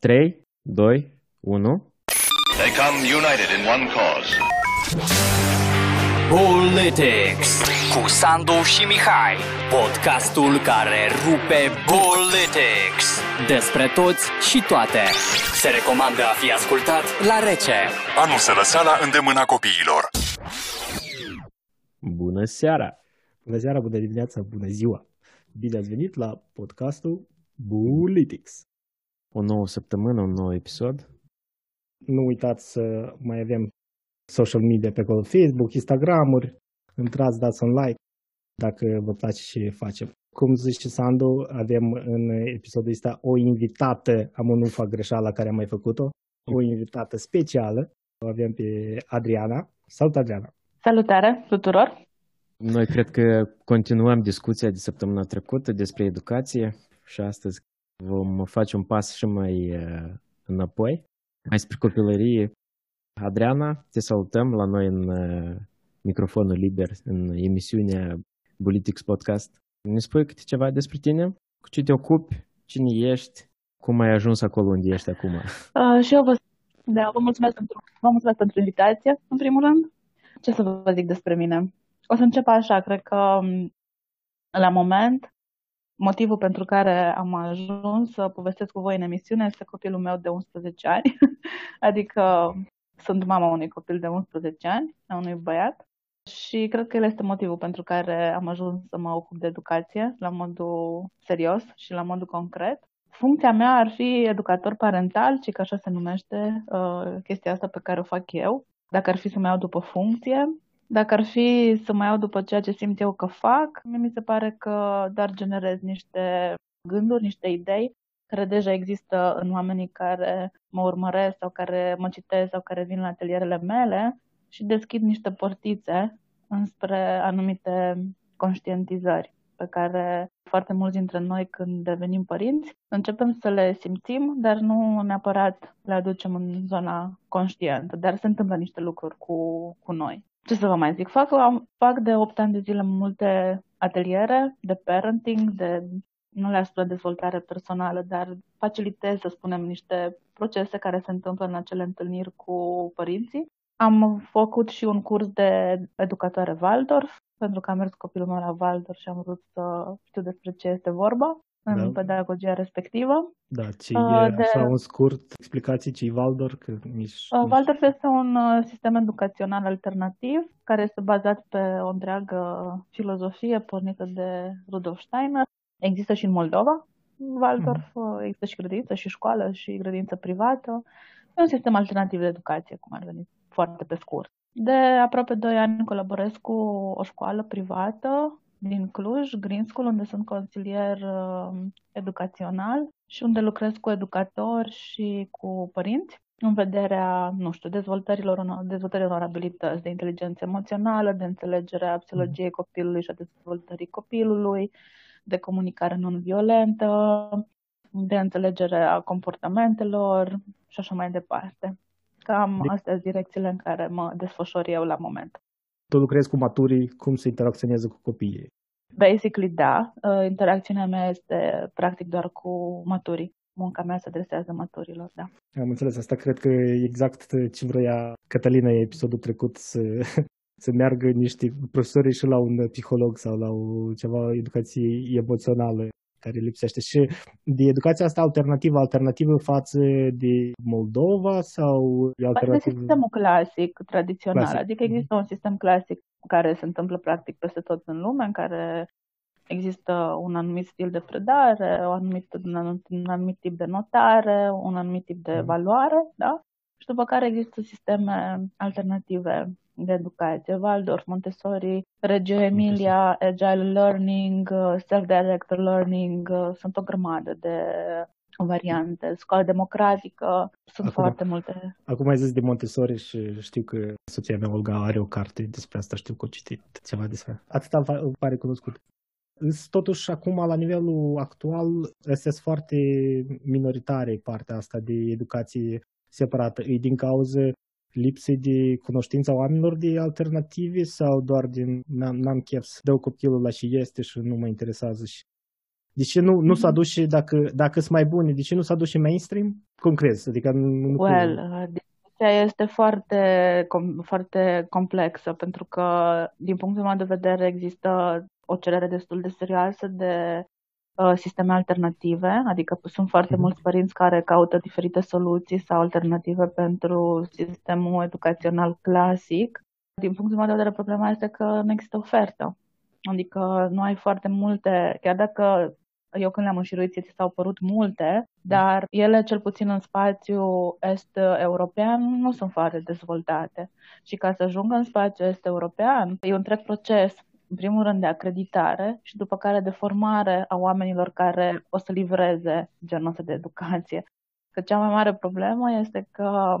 3, 2, 1. They come united in one cause. Politics cu Sandu și Mihai, podcastul care rupe Politics. Despre toți și toate. Se recomandă a fi ascultat la rece. Anul se lăsa la îndemâna copiilor. Bună seara! Bună seara, bună dimineața, bună ziua! Bine ați venit la podcastul Politics. O nouă săptămână, un nou episod. Nu uitați să mai avem social media pe acolo, Facebook, Instagram-uri. Intrați, dați un like dacă vă place ce facem. Cum zice Sandu, avem în episodul ăsta o invitată, am nu fac greșeala care am mai făcut-o, o invitată specială. O avem pe Adriana. Salut, Adriana! Salutare tuturor! Noi cred că continuăm discuția de săptămâna trecută despre educație și astăzi vom face un pas și mai uh, înapoi, mai spre copilărie. Adriana, te salutăm la noi în uh, microfonul liber, în emisiunea Politics Podcast. Ne spui câte ceva despre tine? Cu ce te ocupi? Cine ești? Cum ai ajuns acolo unde ești acum? Uh, și eu vă, da, vă, mulțumesc pentru, vă mulțumesc pentru invitație, în primul rând. Ce să vă zic despre mine? O să încep așa, cred că um, la moment motivul pentru care am ajuns să povestesc cu voi în emisiune este copilul meu de 11 ani. adică sunt mama unui copil de 11 ani, a unui băiat. Și cred că el este motivul pentru care am ajuns să mă ocup de educație la modul serios și la modul concret. Funcția mea ar fi educator parental, ci că așa se numește uh, chestia asta pe care o fac eu. Dacă ar fi să mă iau după funcție, dacă ar fi să mă iau după ceea ce simt eu că fac, mi se pare că doar generez niște gânduri, niște idei care deja există în oamenii care mă urmăresc sau care mă citesc sau care vin la atelierele mele și deschid niște portițe înspre anumite conștientizări pe care foarte mulți dintre noi când devenim părinți începem să le simțim, dar nu neapărat le aducem în zona conștientă, dar se întâmplă niște lucruri cu, cu noi. Ce să vă mai zic? Fac, fac de 8 ani de zile multe ateliere de parenting, de nu le spune dezvoltare personală, dar facilitez, să spunem, niște procese care se întâmplă în acele întâlniri cu părinții. Am făcut și un curs de educatoare Waldorf, pentru că am mers copilul meu la Waldorf și am vrut să știu despre ce este vorba în da. pedagogia respectivă. Da, ce uh, de... așa un scurt explicații ce e Waldorf? Că nici, uh, Waldorf este un uh, sistem educațional alternativ care este bazat pe o întreagă filozofie pornită de Rudolf Steiner. Există și în Moldova. Waldorf uh-huh. există și grădință și școală și grădință privată. E un sistem alternativ de educație, cum ar veni foarte pe scurt. De aproape 2 ani colaborez cu o școală privată din Cluj, Green School, unde sunt consilier uh, educațional și unde lucrez cu educatori și cu părinți în vederea, nu știu, dezvoltărilor, dezvoltărilor abilități de inteligență emoțională, de înțelegere a psihologiei copilului și a dezvoltării copilului, de comunicare non-violentă, de înțelegere a comportamentelor și așa mai departe. Cam astea sunt direcțiile în care mă desfășor eu la moment tu lucrezi cu maturii, cum se interacționează cu copiii? Basically, da. Uh, interacțiunea mea este practic doar cu maturii. Munca mea se adresează maturilor, da. Am înțeles. Asta cred că e exact ce vroia Catalina episodul trecut să, să meargă niște profesori și la un psiholog sau la o, ceva educație emoțională care lipsește. Și de educația asta alternativă, alternativă față de Moldova sau e alternativă? De sistemul clasic, tradițional. Clasic. Adică există un sistem clasic care se întâmplă practic peste tot în lume, în care există un anumit stil de predare, un anumit, un anumit, un anumit tip de notare, un anumit tip de evaluare, da? Și după care există sisteme alternative de educație, Waldorf, Montessori, Reggio Emilia, Agile Learning, Self-Directed Learning, sunt o grămadă de variante, școală democratică, sunt acum, foarte multe. Acum ai zis de Montessori și știu că soția mea, Olga, are o carte despre asta, știu că o citit ceva despre Atâta îmi pare cunoscut. Totuși, acum, la nivelul actual, sunt foarte minoritare partea asta de educație separată. E din cauza lipsă de cunoștința oamenilor de alternative sau doar din n-am, n-am chef să dau copilul la ce este și nu mă interesează și De ce nu, nu s-a Mhm. dus și, dacă, dacă sunt mai bune, de ce nu s-a dus și mainstream? Cum crezi? Adică nu, nu Well, uh, discuția este foarte, com- foarte complexă pentru că, din punctul meu de vedere, există o cerere destul de serioasă de uh, sisteme alternative, adică sunt foarte Mhm. mulți părinți care caută diferite soluții sau alternative pentru sistemul educațional clasic. Din punctul meu de vedere, problema este că nu există ofertă. Adică nu ai foarte multe, chiar dacă eu când le-am înșiruit, ți s-au părut multe, dar ele, cel puțin în spațiu est-european, nu sunt foarte dezvoltate. Și ca să ajungă în spațiu est-european, e un întreg proces, în primul rând de acreditare și după care de formare a oamenilor care o să livreze genul ăsta de educație. Că cea mai mare problemă este că,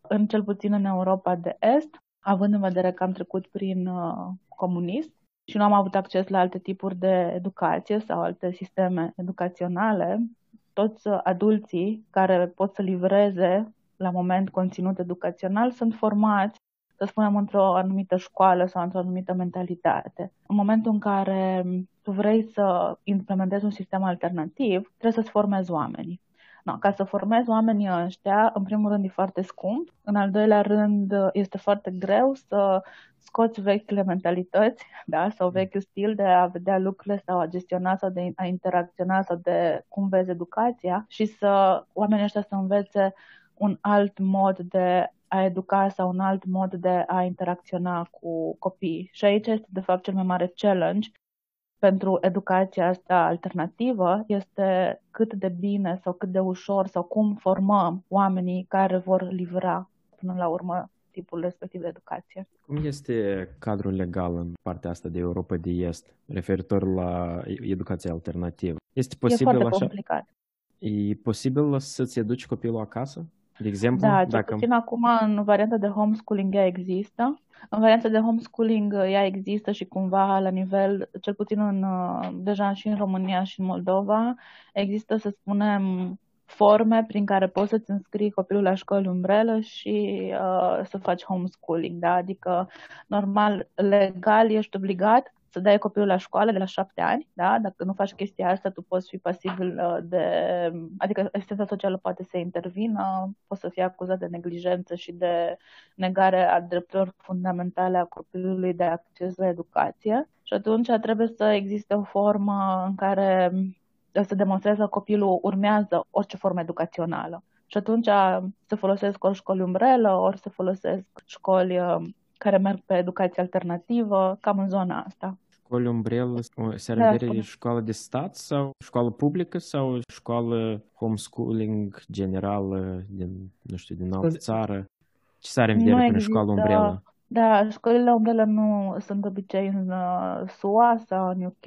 în cel puțin în Europa de Est, având în vedere că am trecut prin uh, comunism, și nu am avut acces la alte tipuri de educație sau alte sisteme educaționale, toți adulții care pot să livreze la moment conținut educațional sunt formați, să spunem, într-o anumită școală sau într-o anumită mentalitate. În momentul în care tu vrei să implementezi un sistem alternativ, trebuie să-ți formezi oamenii. No, ca să formezi oamenii ăștia, în primul rând e foarte scump, în al doilea rând este foarte greu să scoți vechile mentalități da? sau vechiul stil de a vedea lucrurile sau a gestiona sau de a interacționa sau de cum vezi educația și să oamenii ăștia să învețe un alt mod de a educa sau un alt mod de a interacționa cu copiii. Și aici este de fapt cel mai mare challenge pentru educația asta alternativă este cât de bine sau cât de ușor sau cum formăm oamenii care vor livra până la urmă tipul respectiv de educație. Cum este cadrul legal în partea asta de Europa de Est, referitor la educația alternativă? Este posibil e foarte așa? complicat. E posibil să-ți educi copilul acasă? De exemplu, Da, cel dacă... puțin acum în varianta de homeschooling ea există. În varianta de homeschooling ea există și cumva la nivel, cel puțin în, deja și în România și în Moldova, există, să spunem, forme prin care poți să-ți înscrii copilul la școli umbrelă și uh, să faci homeschooling, da? Adică, normal, legal ești obligat să dai copilul la școală de la șapte ani, da? Dacă nu faci chestia asta, tu poți fi pasibil de... Adică asistența socială poate să intervină, poți să fii acuzat de neglijență și de negare a drepturilor fundamentale a copilului de acces la educație. Și atunci trebuie să existe o formă în care se demonstrează că copilul urmează orice formă educațională. Și atunci se folosesc ori școli umbrelă, ori se folosesc școli care merg pe educație alternativă, cam în zona asta. Școli umbrelă se Da, referă spune. școală de stat sau școală publică sau școală homeschooling generală din, nu știu, din altă țară? Ce sare în vedere Nu prin există- școală umbrelă? Da, școlile umbrelă nu sunt de obicei în uh, SUA sau în UK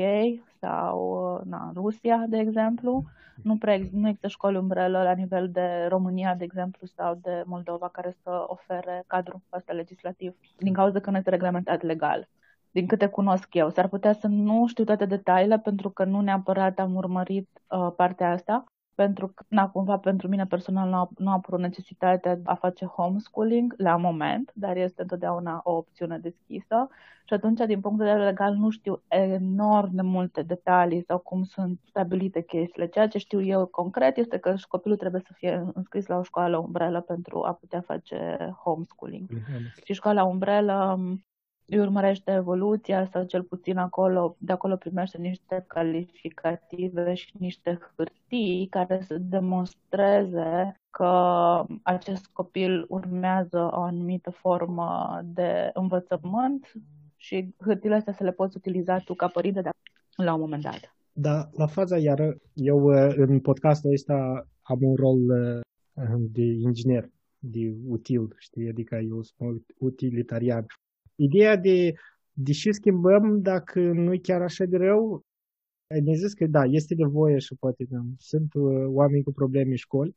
sau uh, na, Rusia, de exemplu. Nu, prea, ex- nu există școli umbrelă la nivel de România, de exemplu, sau de Moldova care să ofere cadrul ăsta legislativ, din cauza că nu este reglementat legal. Din câte cunosc eu, s-ar putea să nu știu toate detaliile pentru că nu neapărat am urmărit uh, partea asta, pentru că, na, cumva pentru mine personal nu a, nu a apărut necesitatea de a face homeschooling la moment, dar este întotdeauna o opțiune deschisă și atunci, din punct de vedere legal, nu știu enorm de multe detalii sau cum sunt stabilite chestiile. Ceea ce știu eu concret este că și copilul trebuie să fie înscris la o școală umbrelă pentru a putea face homeschooling. Și școala umbrelă m, îi urmărește evoluția sau cel puțin acolo, de acolo primește niște calificative și niște hârtii care să demonstreze că acest copil urmează o anumită formă de învățământ și hârtiile astea să le poți utiliza tu ca părinte de- la un moment dat. Da, la faza iară, eu uh, în podcastul ăsta am un rol uh, de inginer, de util, știi, adică eu sunt utilitarian. Ideea de, de ce schimbăm dacă nu e chiar așa de rău, ne zis că da, este nevoie și poate da, sunt uh, oameni cu probleme în școli,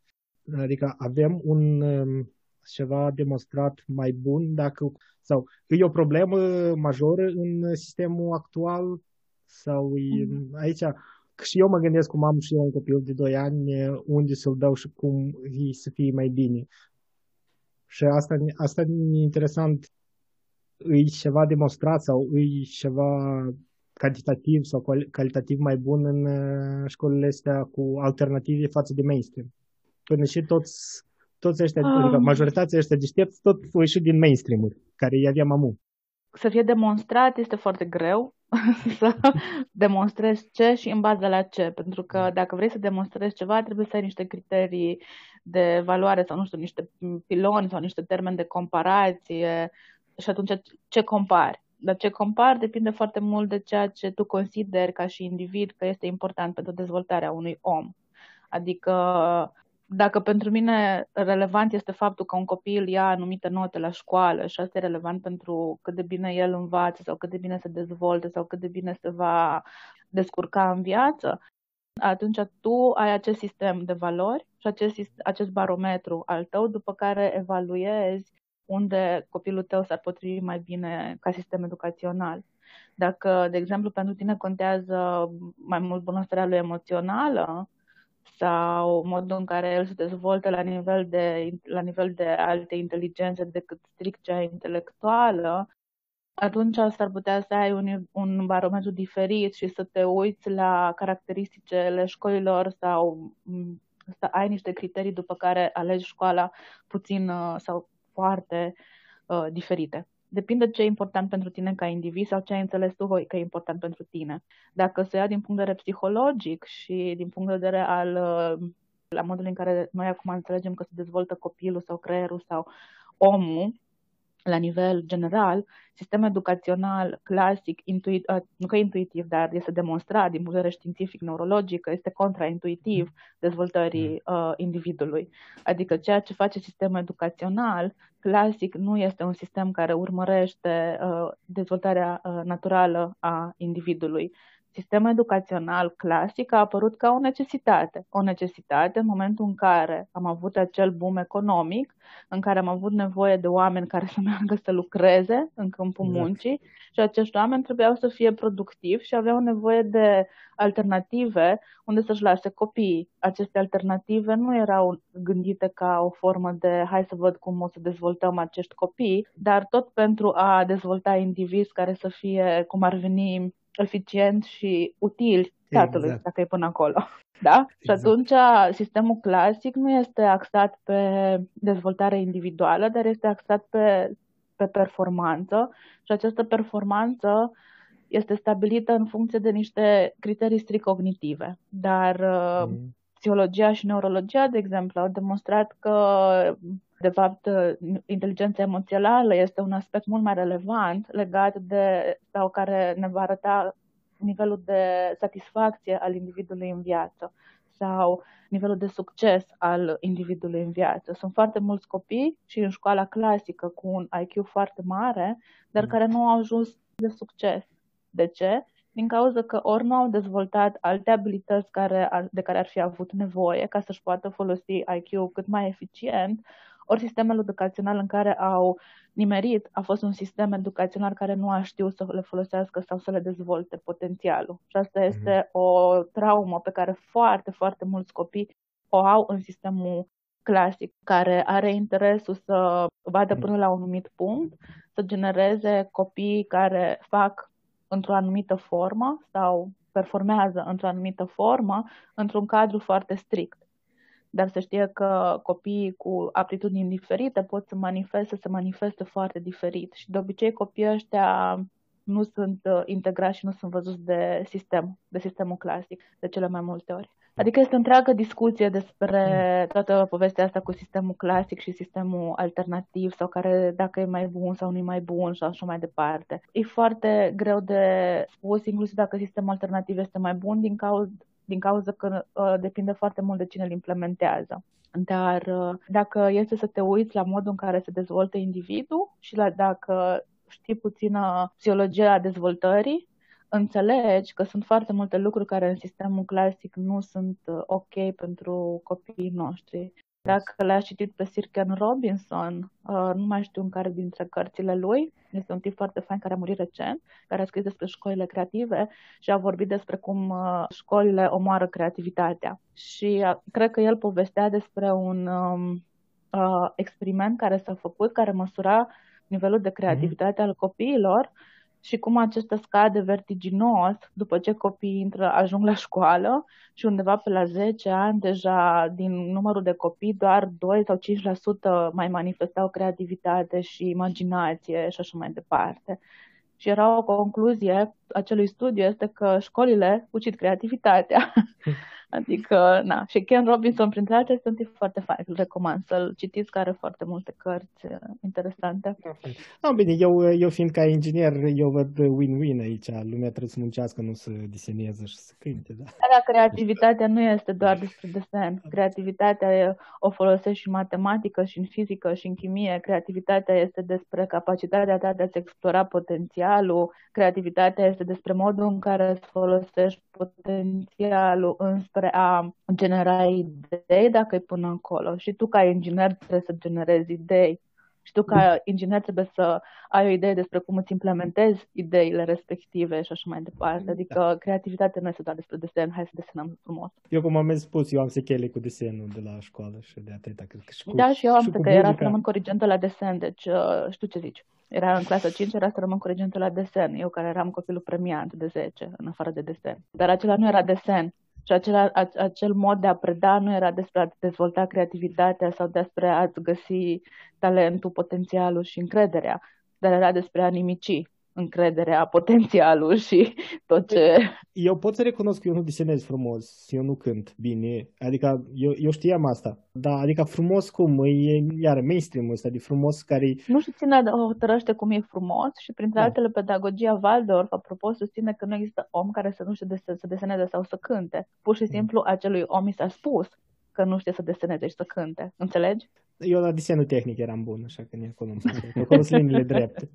adică avem un um, ceva demonstrat mai bun dacă sau e o problemă majoră în sistemul actual? Sau e, aici că și eu mă gândesc cum am și eu un copil de 2 ani unde să-l dau și cum e să fie mai bine. Și asta, asta e interesant, e ceva demonstrat sau e ceva cantitativ sau calitativ mai bun în uh, școlile astea cu alternative față de mainstream. Până și toți, toți ăștia, um. adică majoritatea ăștia deștepți, tot au ieșit din mainstream-uri, care i aveam amu. Să fie demonstrat este foarte greu, să demonstrezi ce și în bază la ce. Pentru că da. dacă vrei să demonstrezi ceva, trebuie să ai niște criterii de valoare sau, nu știu, niște piloni sau niște termeni de comparație și atunci ce compari? Dar ce compari depinde foarte mult de ceea ce tu consideri ca și individ că este important pentru dezvoltarea unui om. Adică dacă pentru mine relevant este faptul că un copil ia anumite note la școală și asta e relevant pentru cât de bine el învață sau cât de bine se dezvoltă sau cât de bine se va descurca în viață, atunci tu ai acest sistem de valori și acest, acest barometru al tău după care evaluezi unde copilul tău s-ar potrivi mai bine ca sistem educațional. Dacă, de exemplu, pentru tine contează mai mult bunăstarea lui emoțională sau modul în care el se dezvoltă la nivel de, la nivel de alte inteligențe decât strict cea intelectuală, atunci s-ar putea să ai un, un barometru diferit și să te uiți la caracteristicile școlilor sau să ai niște criterii după care alegi școala puțin uh, sau foarte uh, diferite. Depinde ce e important pentru tine ca individ sau ce ai înțeles tu că e important pentru tine. Dacă se ia din punct de vedere psihologic și din punct de vedere al uh, la modul în care noi acum înțelegem că se dezvoltă copilul sau creierul sau omul, la nivel general, sistemul educațional clasic, intuit, uh, nu că intuitiv, dar este demonstrat din punct de vedere științific, neurologic, că este contraintuitiv dezvoltării mm. uh, individului. Adică ceea ce face sistemul educațional clasic nu este un sistem care urmărește uh, dezvoltarea uh, naturală a individului, sistemul educațional clasic a apărut ca o necesitate. O necesitate în momentul în care am avut acel boom economic, în care am avut nevoie de oameni care să meargă să lucreze în câmpul exact. muncii și acești oameni trebuiau să fie productivi și aveau nevoie de alternative unde să-și lase copiii. Aceste alternative nu erau gândite ca o formă de hai să văd cum o să dezvoltăm acești copii, dar tot pentru a dezvolta indivizi care să fie, cum ar veni, eficient și util statului, exact. dacă e până acolo. Da? Exact. Și atunci sistemul clasic nu este axat pe dezvoltare individuală, dar este axat pe, pe performanță și această performanță este stabilită în funcție de niște criterii strict cognitive. Dar mm. psihologia și neurologia, de exemplu, au demonstrat că de fapt, inteligența emoțională este un aspect mult mai relevant legat de, sau care ne va arăta nivelul de satisfacție al individului în viață sau nivelul de succes al individului în viață. Sunt foarte mulți copii și în școala clasică cu un IQ foarte mare, dar mm. care nu au ajuns de succes. De ce? Din cauza că ori nu au dezvoltat alte abilități care, de care ar fi avut nevoie ca să-și poată folosi IQ cât mai eficient, ori sistemul educațional în care au nimerit a fost un sistem educațional care nu a știut să le folosească sau să le dezvolte potențialul. Și asta mhm. este mm-hmm. o traumă pe care foarte, foarte mulți copii o au în sistemul clasic, care are interesul să vadă mhm. până la un anumit punct, să genereze copii care fac într-o anumită formă sau performează într-o anumită formă, într-un cadru foarte strict dar să știe că copiii cu aptitudini diferite pot să manifeste, să manifeste foarte diferit și de obicei copiii ăștia nu sunt uh, integrați și nu sunt văzuți de sistem, de sistemul clasic, de cele mai multe ori. Adică este o întreagă discuție despre toată povestea asta cu sistemul clasic și sistemul alternativ sau care dacă e mai bun sau nu e mai bun și așa mai departe. E foarte greu de spus, inclusiv dacă sistemul alternativ este mai bun din cauza din cauza că uh, depinde foarte mult de cine îl implementează. Dar uh, dacă este să te uiți la modul în care se dezvoltă individul și la dacă știi puțină psihologia dezvoltării, înțelegi că sunt foarte multe lucruri care în sistemul clasic nu sunt uh, ok pentru copiii noștri. Dacă l-a citit pe Sir Ken Robinson, uh, nu mai știu în care dintre cărțile lui, este un tip foarte fain care a murit recent, care a scris despre școlile creative și a vorbit despre cum uh, școlile omoară creativitatea. Și uh, cred că el povestea despre un um, experiment care s-a făcut, care măsura nivelul de creativitate al copiilor și cum acesta scade vertiginos după ce copiii intră, ajung la școală și undeva pe la 10 ani deja din numărul de copii doar 2 sau 5% mai manifestau creativitate și imaginație și așa mai departe. Și era o concluzie acelui studiu este că școlile ucid creativitatea. Adică, na, și Ken Robinson, printre altele, sunt foarte fain, îl recomand să-l citiți, care are foarte multe cărți uh, interesante. Da, bine, eu, eu fiind ca inginer, eu văd win-win aici. Lumea trebuie să muncească, nu să diseneze și să cânte. Da. Dar creativitatea nu este doar despre desen. Creativitatea o folosești și în matematică, și în fizică, și în chimie. Creativitatea este despre capacitatea ta de a-ți explora potențialul. Creativitatea este despre modul în care îți folosești potențialul înspre a genera idei dacă e până acolo. Și tu ca inginer trebuie să generezi idei. Și tu ca inginer trebuie să ai o idee despre cum îți implementezi ideile respective și așa mai departe. Da. Adică da. creativitatea nu este doar despre desen, hai să desenăm frumos. Eu cum am spus, eu am sechele cu desenul de la școală și de atâta cred că și cu, Da, și eu am și că era să rămân corigentă la desen, deci uh, știu ce zici. Era în clasa 5, era să rămân corigentă la desen. Eu care eram copilul premiant de 10, în afară de desen. Dar acela nu era desen. Și acela, acel mod de a preda nu era despre a dezvolta creativitatea sau despre a-ți găsi talentul, potențialul și încrederea, dar era despre a nimici încrederea, potențialul și tot ce... Eu pot să recunosc că eu nu desenez frumos, eu nu cânt bine, adică eu, eu știam asta, dar adică frumos cum, e iar mainstream ăsta de frumos care... Nu știu cine hotărăște cum e frumos și printre da. altele pedagogia Waldorf, apropo, susține că nu există om care să nu știe de, să deseneze sau să cânte. Pur și mm. simplu acelui om i s-a spus că nu știe să deseneze și să cânte. Înțelegi? Eu la desenul tehnic eram bun, așa că ne acolo, acolo sunt liniile drepte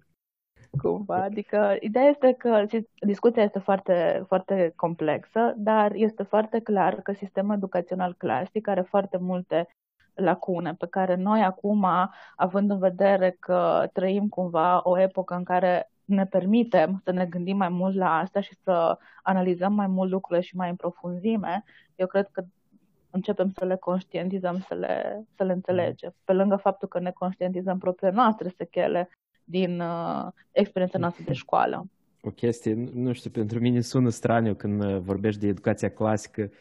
cumva. Adică ideea este că discuția este foarte, foarte complexă, dar este foarte clar că sistemul educațional clasic are foarte multe lacune pe care noi acum, având în vedere că trăim cumva o epocă în care ne permitem să ne gândim mai mult la asta și să analizăm mai mult lucrurile și mai în profunzime, eu cred că începem să le conștientizăm, să le, să le înțelegem. Pe lângă faptul că ne conștientizăm propriile noastre sechele din uh, experiența noastră de școală. O chestie, nu știu, pentru mine sună straniu când uh, vorbești de educația clasică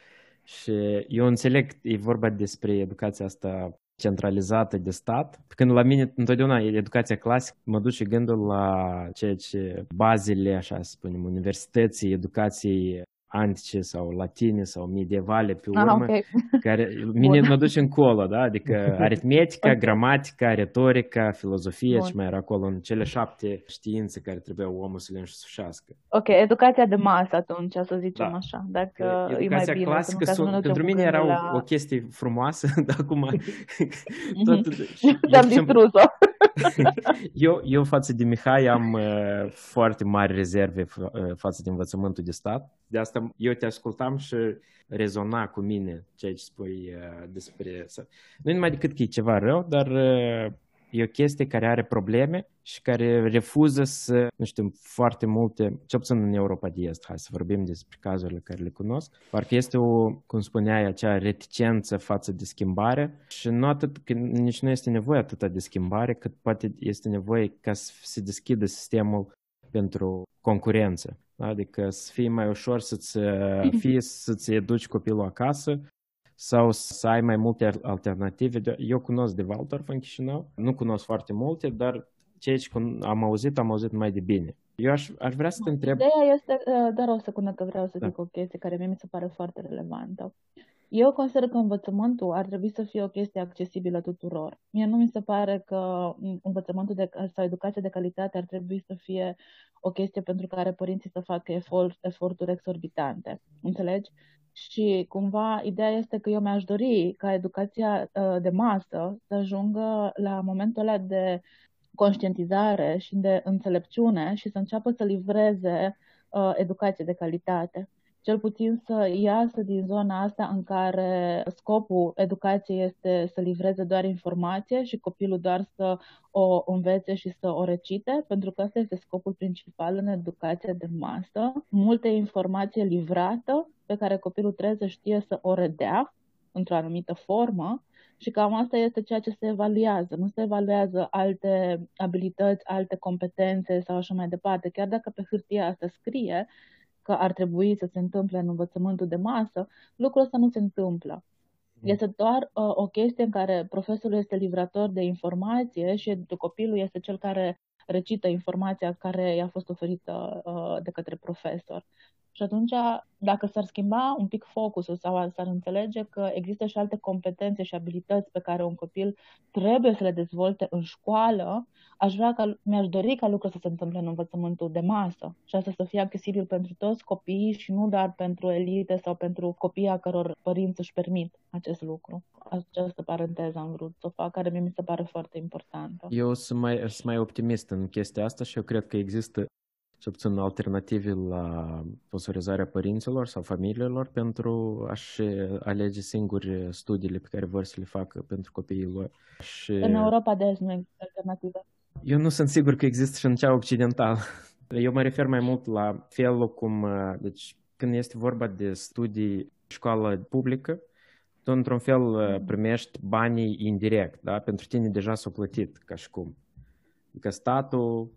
și eu înțeleg, e vorba despre educația asta centralizată de stat. Când la mine întotdeauna educația clasică mă duce gândul la ceea ce bazele, așa să spunem, universității, educației antice sau latine sau medievale pe ah, urmă, ah, okay. care mine mă duce încolo, da? Adică aritmetica, okay. gramatica, retorica, filozofia Bun. și mai era acolo în cele șapte științe care trebuia omul să le însușească. Ok, educația de masă atunci, să zicem da. așa. Dacă educația e mai bine, clasică sunt, pentru mine era la... o, o chestie frumoasă, dar acum tot... Te-am distrus-o. eu, eu față de Mihai am uh, foarte mari rezerve f- uh, față de învățământul de stat. De asta eu te ascultam și rezona cu mine ceea ce spui uh, despre... Nu numai decât că e ceva rău, dar uh, e o chestie care are probleme și care refuză să, nu știu, foarte multe, ce puțin în Europa de Est, hai să vorbim despre cazurile care le cunosc, parcă este o, cum spuneai, acea reticență față de schimbare și nu atât, că nici nu este nevoie atâta de schimbare, cât poate este nevoie ca să se deschidă sistemul pentru concurență. Adică să fie mai ușor să-ți, fie să-ți educi copilul acasă, sau să ai mai multe alternative. Eu cunosc de Waldorf în Chișinău, nu cunosc foarte multe, dar ceea ce am auzit, am auzit mai de bine. Eu aș, aș vrea să te întreb... Ideea este, uh, dar o secundă că vreau să da. zic o chestie care mie mi se pare foarte relevantă. Eu consider că învățământul ar trebui să fie o chestie accesibilă tuturor. Mie nu mi se pare că învățământul de, sau educația de calitate ar trebui să fie o chestie pentru care părinții să facă efort, eforturi exorbitante. Înțelegi? Și cumva ideea este că eu mi-aș dori ca educația uh, de masă să ajungă la momentul ăla de conștientizare și de înțelepciune și să înceapă să livreze uh, educație de calitate cel puțin să iasă din zona asta în care scopul educației este să livreze doar informație și copilul doar să o învețe și să o recite, pentru că asta este scopul principal în educația de masă. Multe informație livrată pe care copilul trebuie să știe să o redea într-o anumită formă Și cam asta este ceea ce se evaluează. Nu se evaluează alte abilități, alte competențe sau așa mai departe. Chiar dacă pe hârtie asta scrie că ar trebui să se întâmple în învățământul de masă, lucrul ăsta nu se întâmplă. Mm. Este doar uh, o chestie în care profesorul este livrator de informație și copilul este cel care recită informația care i-a fost oferită uh, de către profesor. Și atunci, dacă s-ar schimba un pic focusul sau s-ar înțelege că există și alte competențe și abilități pe care un copil trebuie să le dezvolte în școală, aș vrea ca, mi-aș dori ca lucrul să se întâmple în învățământul de masă și asta să fie accesibil pentru toți copiii și nu doar pentru elite sau pentru copiii a căror părinți își permit acest lucru. Această paranteză am vrut să o fac, care mi se pare foarte importantă. Eu sunt mai, sunt mai optimist în chestia asta și eu cred că există să obțin alternative la sponsorizarea părinților sau familiilor pentru a-și alege singuri studiile pe care vor să le facă pentru copiii lor. Și... În Europa de Est nu există alternative. Eu nu sunt sigur că există și în cea occidentală. Eu mă refer mai mult la felul cum, deci când este vorba de studii școală publică, tu într-un fel primești banii indirect, da? Pentru tine deja s-au plătit ca și cum. Adică statul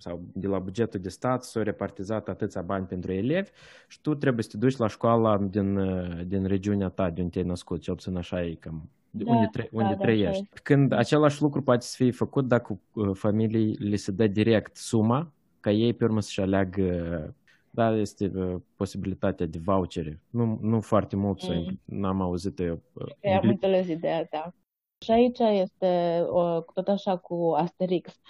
sau de la bugetul de stat s-au repartizat atâția bani pentru elevi și tu trebuie să te duci la școala din, din regiunea ta de unde te-ai născut, cel puțin așa e cam da, unde, tre- unde da, trăiești. Da, Când același lucru poate să fie făcut dacă uh, familiei le se dă direct suma, ca ei pe urmă să-și aleagă da, este uh, posibilitatea de vouchere. Nu, nu foarte mult, mm. n-am auzit eu. Uh, am înțeles ideea ta. Și aici este uh, tot așa cu Asterix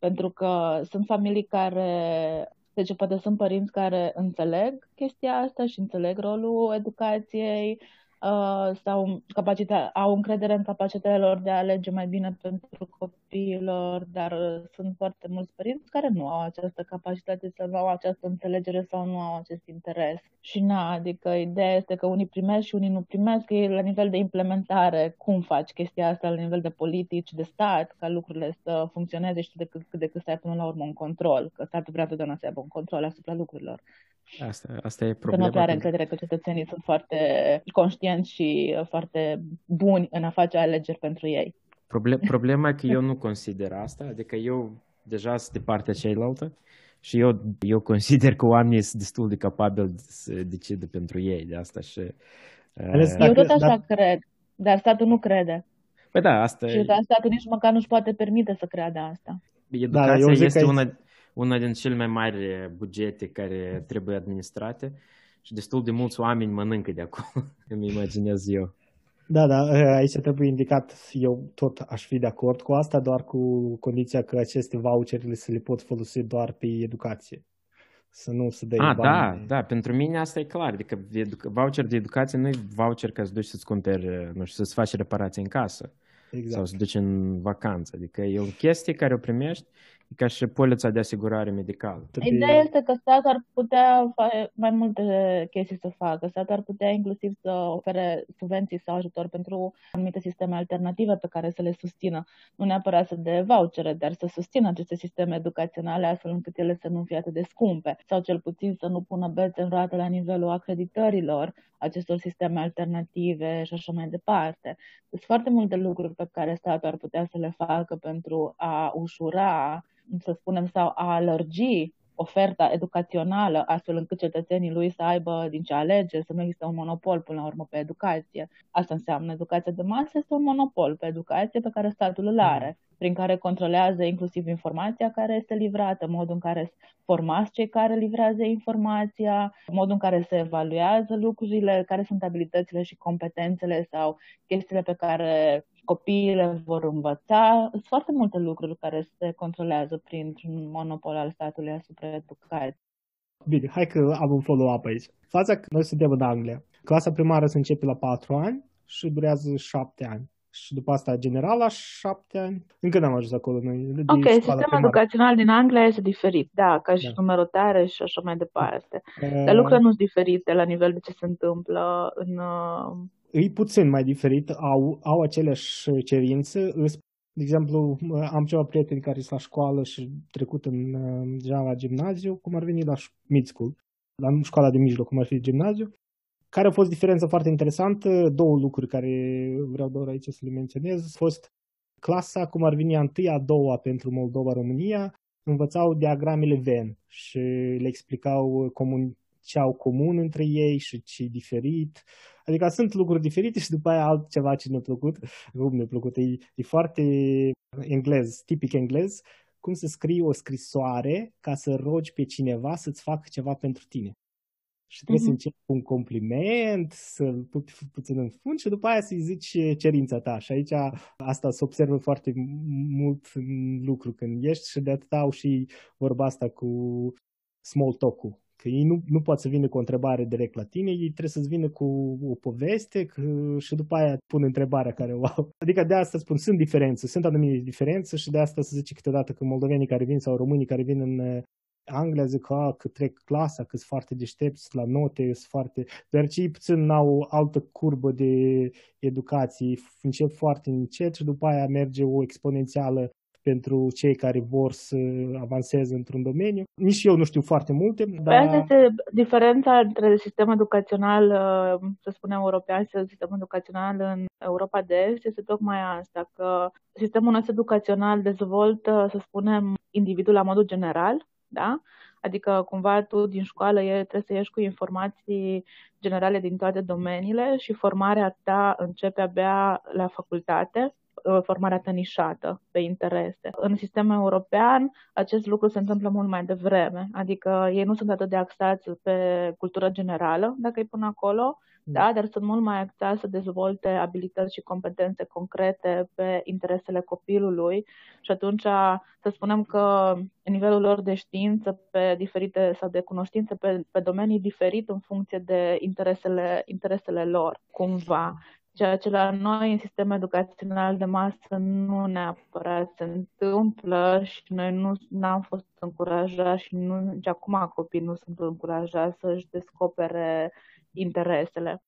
pentru că sunt familii care, deci poate sunt părinți care înțeleg chestia asta și înțeleg rolul educației, uh, sau capacitatea, au încredere în capacitatea lor de a alege mai bine pentru copiilor, dar uh, sunt foarte mulți părinți care nu au această capacitate să nu au această înțelegere sau nu au acest interes. Și na, adică ideea este că unii primesc și unii nu primesc, e la nivel de implementare, cum faci chestia asta la nivel de politici, de stat, ca lucrurile să funcționeze și de cât, cât de cât să ai până la urmă un control, că statul vrea întotdeauna să aibă un control asupra lucrurilor. Asta, asta e problema. Să nu are încredere că cetățenii sunt foarte conștienți și foarte buni în a face alegeri pentru ei. Problem, problema e că eu nu consider asta, adică eu deja sunt de partea cealaltă și eu, eu consider că oamenii sunt destul de capabili să decide pentru ei de asta și... Uh... Eu tot așa da... cred, dar statul nu crede. Păi da, asta Și statul nici măcar nu-și poate permite să creadă asta. Educația da, eu este una, una din cele mai mari bugete care trebuie administrate și destul de mulți oameni mănâncă de acolo, îmi imaginez eu. Da, da, aici trebuie indicat, eu tot aș fi de acord cu asta, doar cu condiția că aceste voucherele se le pot folosi doar pe educație. Să nu se dea ah, bani. Da, da, pentru mine asta e clar. Adică voucher de educație nu e voucher ca să duci să-ți cumperi, nu știu, să-ți faci reparații în casă. Exact. Sau să duci în vacanță. Adică e o chestie care o primești E ca și polița de asigurare medicală. Ideea este că statul ar putea mai multe chestii să facă. Statul ar putea inclusiv să ofere subvenții sau ajutor pentru anumite sisteme alternative pe care să le susțină. Nu neapărat să de vouchere, dar să susțină aceste sisteme educaționale astfel încât ele să nu fie atât de scumpe. Sau cel puțin să nu pună bețe în roată la nivelul acreditărilor acestor sisteme alternative și așa mai departe. Sunt foarte multe lucruri pe care statul ar putea să le facă pentru a ușura să spunem, sau a alergi oferta educațională, astfel încât cetățenii lui să aibă din ce alege, să nu există un monopol până la urmă pe educație. Asta înseamnă educația de masă, este un monopol pe educație pe care statul îl are, prin care controlează inclusiv informația care este livrată, modul în care formați cei care livrează informația, modul în care se evaluează lucrurile, care sunt abilitățile și competențele sau chestiile pe care copiii vor învăța. Sunt foarte multe lucruri care se controlează printr-un monopol al statului asupra educației. Bine, hai că am un follow-up aici. Fața că noi suntem în Anglia. Clasa primară se începe la 4 ani și durează 7 ani. Și după asta general la 7 ani. Încă n-am ajuns acolo noi. Ok, sistemul primară. educațional din Anglia este diferit, da, ca și da. numerotare și așa mai departe. Uh... Dar lucrurile nu sunt diferite la nivel de ce se întâmplă în uh, e puțin mai diferit, au, au aceleași cerințe. De exemplu, am ceva prieteni care sunt la școală și trecut în, deja la gimnaziu, cum ar veni la mid school, la școala de mijloc, cum ar fi gimnaziu. Care a fost diferența foarte interesantă? Două lucruri care vreau doar aici să le menționez. A fost clasa, cum ar veni a întâia, a doua pentru Moldova-România, învățau diagramele Venn și le explicau comun, ce au comun între ei și ce diferit. Adică sunt lucruri diferite și după aia altceva ce ne-a plăcut. Cum ne-a plăcut? E, e foarte englez, tipic englez. Cum să scrii o scrisoare ca să rogi pe cineva să-ți facă ceva pentru tine și trebuie mm-hmm. să începi cu un compliment, să-l pupi puțin în fund și după aia să-i zici cerința ta. Și aici asta se observă foarte mult în lucru când ești și de atât au și vorba asta cu small talk-ul. Că ei nu, nu pot să vină cu o întrebare direct la tine, ei trebuie să-ți vină cu o poveste că, și după aia pun întrebarea care o au. Adică de asta spun, sunt diferențe, sunt anumite diferențe și de asta se zice câteodată că moldovenii care vin sau românii care vin în Anglia zic că, că trec clasa, că sunt foarte deștepți la note, sunt foarte... Dar cei puțin n-au altă curbă de educație, încep foarte încet și după aia merge o exponențială pentru cei care vor să avanseze într-un domeniu. Nici eu nu știu foarte multe, păi dar... Asta este diferența între sistemul educațional, uh, să spunem, european și sistemul educațional în Europa de Est, este tocmai asta, că sistemul nostru educațional dezvoltă, să spunem, individul la modul general, da? Adică cumva tu din școală e, trebuie să ieși cu informații generale din toate domeniile și formarea ta începe abia la facultate, uh, formarea ta nișată pe interese. În sistemul european acest lucru se întâmplă mult mai devreme, adică ei nu sunt atât de axați pe cultură generală, dacă îi pun acolo, da? dar sunt mult mai axați să dezvolte abilități și competențe concrete pe interesele copilului și atunci să spunem că nivelul lor de știință pe diferite sau de cunoștințe pe, pe domenii diferit în funcție de interesele, interesele lor, cumva. Ceea ce la noi în sistemul educațional de masă nu neapărat se întâmplă și noi nu am fost încurajați și nu, nici acum copiii nu sunt încurajați să-și descopere interesele.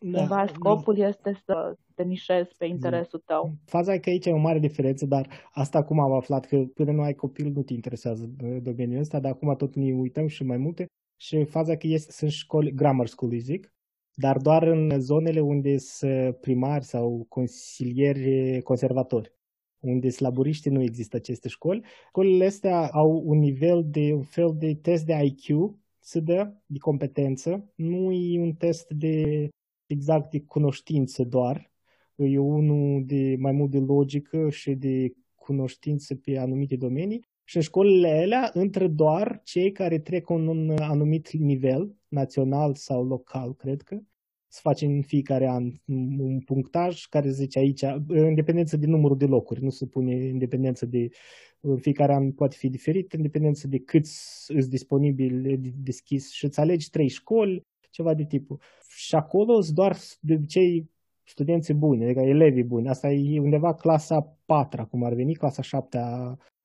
Da, Cumva da. scopul da. este să te nișezi pe interesul tău. Faza e că aici e o mare diferență, dar asta acum am aflat că până nu ai copil nu te interesează domeniul ăsta, dar acum tot ne uităm și mai multe. Și faza că este, sunt școli, grammar school zic, dar doar în zonele unde sunt primari sau consilieri conservatori. Unde slaburiști nu există aceste școli. Școlile astea au un nivel de un fel de test de IQ se dă de competență, nu e un test de exact de cunoștință doar, e unul de mai mult de logică și de cunoștință pe anumite domenii și în școlile alea intră doar cei care trec un, un anumit nivel, național sau local, cred că, să facem în fiecare an un punctaj care zice aici, în dependență de numărul de locuri, nu se pune în dependență de în fiecare an poate fi diferit, în dependență de cât sunt disponibil deschis și îți alegi trei școli, ceva de tipul. Și acolo sunt doar de obicei studenții buni, adică elevii buni. Asta e undeva clasa 4, cum ar veni, clasa 7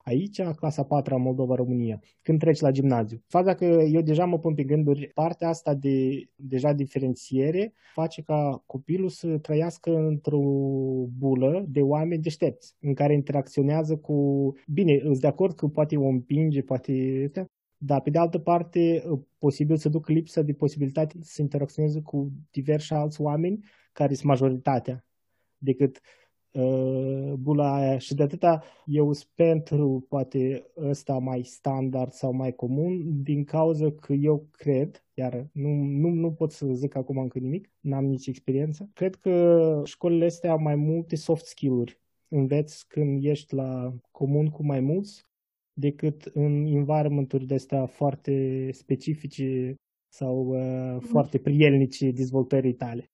aici, clasa 4 a Moldova-România, când treci la gimnaziu. Faza că eu deja mă pun pe gânduri, partea asta de deja diferențiere face ca copilul să trăiască într-o bulă de oameni deștepți, în care interacționează cu... Bine, îți de acord că poate o împinge, poate... Dar, pe de altă parte, posibil să duc lipsa de posibilitate să interacționeze cu diversi alți oameni care sunt majoritatea, decât uh, bula aia și de atâta eu sunt pentru poate ăsta mai standard sau mai comun din cauza că eu cred, iar nu, nu, nu pot să zic acum încă nimic, n-am nici experiență, cred că școlile astea au mai multe soft skill-uri. Înveți când ești la comun cu mai mulți decât în environment-uri de astea foarte specifice sau uh, foarte prielnice dezvoltării tale.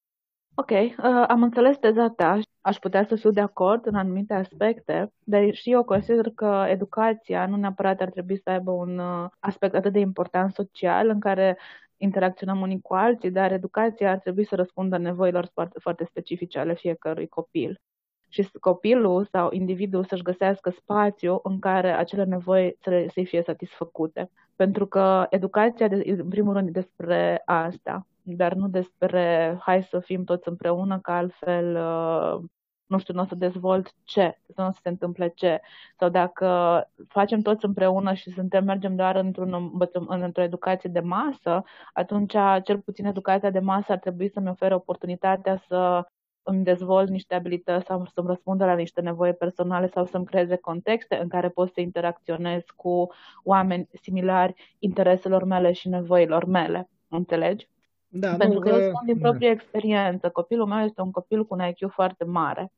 Ok, uh, am înțeles teza ta. Aș putea să fiu de acord în anumite aspecte, dar și eu consider că educația nu neapărat ar trebui să aibă un uh, aspect atât de important social în care interacționăm unii cu alții, dar educația ar trebui să răspundă nevoilor foarte, foarte specifice ale fiecărui copil. Și copilul sau individul să-și găsească spațiu în care acele nevoi să-i fie satisfăcute. Pentru că educația, în primul rând, despre asta dar nu despre hai să fim toți împreună, că altfel uh, nu știu, nu o să dezvolt ce, să nu se întâmple ce. Sau dacă facem toți împreună și suntem, mergem doar într-un, într-o educație de masă, atunci cel puțin educația de masă ar trebui să-mi ofere oportunitatea să îmi dezvolt niște abilități sau să-mi răspundă la niște nevoi personale sau să-mi creeze contexte în care pot să interacționez cu oameni similari intereselor mele și nevoilor mele. Înțelegi? Da, Pentru nu, că eu spun din proprie experiență, copilul meu este un copil cu un IQ foarte mare.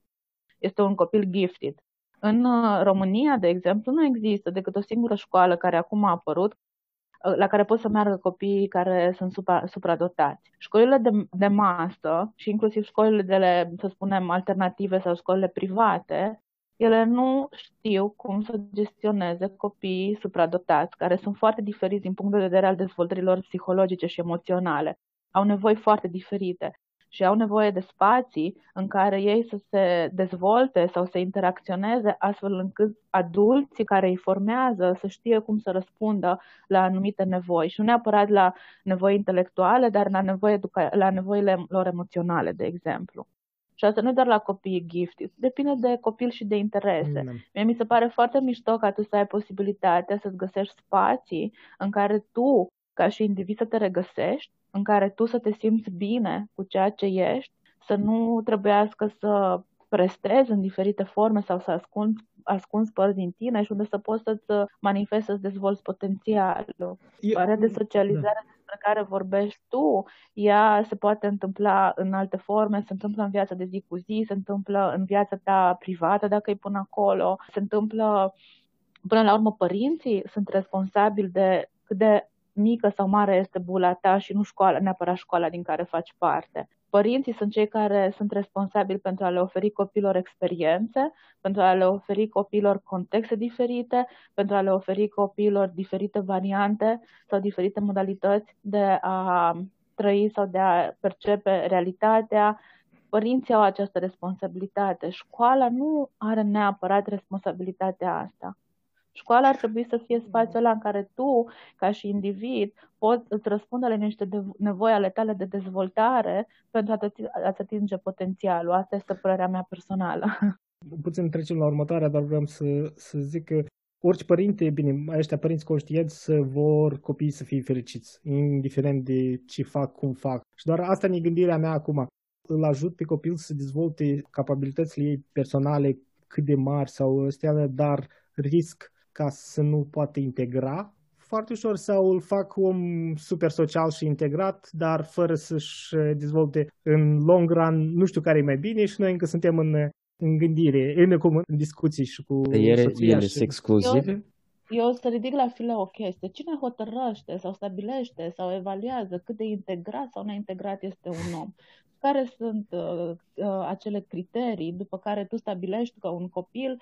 Este un copil gifted. În uh, România, de exemplu, nu există decât o singură școală care acum a apărut, uh, la care pot să meargă copiii care sunt supra, supradotați. Școlile de, de masă și inclusiv școlile de, să spunem, alternative sau școlile private, ele nu știu cum să gestioneze copiii supradotați, care sunt foarte diferiți din punct de vedere al dezvoltărilor psihologice și emoționale au nevoi foarte diferite și au nevoie de spații în care ei să se dezvolte sau să interacționeze astfel încât adulții care îi formează să știe cum să răspundă la anumite nevoi și nu neapărat la nevoi intelectuale, dar la, nevoi educa- la nevoile lor emoționale, de exemplu. Și asta nu doar la copiii gifted, depinde de copil și de interese. Mm. Mie mi se pare foarte mișto ca tu să ai posibilitatea să-ți găsești spații în care tu, ca și individ, să te regăsești în care tu să te simți bine cu ceea ce ești, să nu trebuiască să prestezi în diferite forme sau să ascunzi, ascunzi părți din tine și unde să poți să-ți manifesti, să-ți dezvolți potențialul. Parea de socializare da. despre care vorbești tu, ea se poate întâmpla în alte forme, se întâmplă în viața de zi cu zi, se întâmplă în viața ta privată dacă e până acolo, se întâmplă Până la urmă, părinții sunt responsabili de cât de mică sau mare este bula ta și nu școala, neapărat școala din care faci parte. Părinții sunt cei care sunt responsabili pentru a le oferi copilor experiențe, pentru a le oferi copilor contexte diferite, pentru a le oferi copilor diferite variante sau diferite modalități de a trăi sau de a percepe realitatea. Părinții au această responsabilitate. Școala nu are neapărat responsabilitatea asta. Școala ar trebui să fie spațiul ăla în care tu, ca și individ, poți îți răspunde la niște nevoi ale tale de dezvoltare pentru a-ți atinge potențialul. Asta este părerea mea personală. Puțin trecem la următoarea, dar vreau să, să zic că orice părinte, bine, ăștia părinți conștienți vor copiii să fie fericiți, indiferent de ce fac, cum fac. Și doar asta e gândirea mea acum. Îl ajut pe copil să dezvolte capabilitățile ei personale cât de mari sau astea, dar risc ca să nu poată integra foarte ușor sau îl fac om super social și integrat, dar fără să-și dezvolte în long run, nu știu care e mai bine și noi încă suntem în, în gândire, în, în discuții și cu ele, ele sunt exclusive? Eu, eu o să ridic la fila o chestie. Cine hotărăște sau stabilește sau evaluează cât de integrat sau neintegrat este un om? Care sunt uh, uh, acele criterii după care tu stabilești că un copil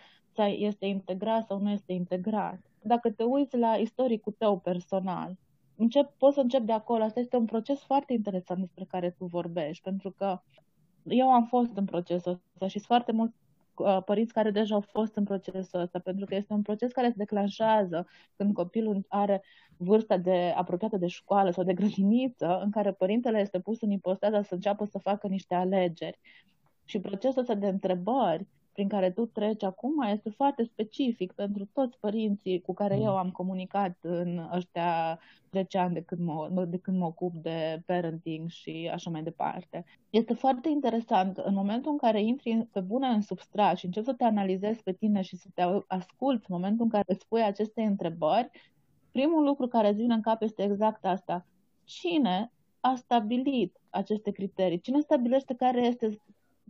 este integrat sau nu este integrat. Dacă te uiți la istoricul tău personal, încep, poți să încep de acolo. Asta este un proces foarte interesant despre care tu vorbești, pentru că eu am fost în procesul ăsta și sunt foarte mulți Uh, părinți care deja au fost în procesul ăsta, pentru că este un proces care se declanșează când copilul are vârsta de apropiată de școală sau de grădiniță, în care părintele este pus în ipostaza să înceapă să facă niște alegeri. Și procesul ăsta de întrebări prin care tu treci acum este foarte specific pentru toți părinții cu care eu am comunicat în ăștia 10 ani de când mă, de când mă ocup de parenting și așa mai departe. Este foarte interesant în momentul în care intri pe bună în substrat și începi să te analizezi pe tine și să te asculți în momentul în care îți pui aceste întrebări, primul lucru care îți vine în cap este exact asta. Cine a stabilit aceste criterii? Cine stabilește care este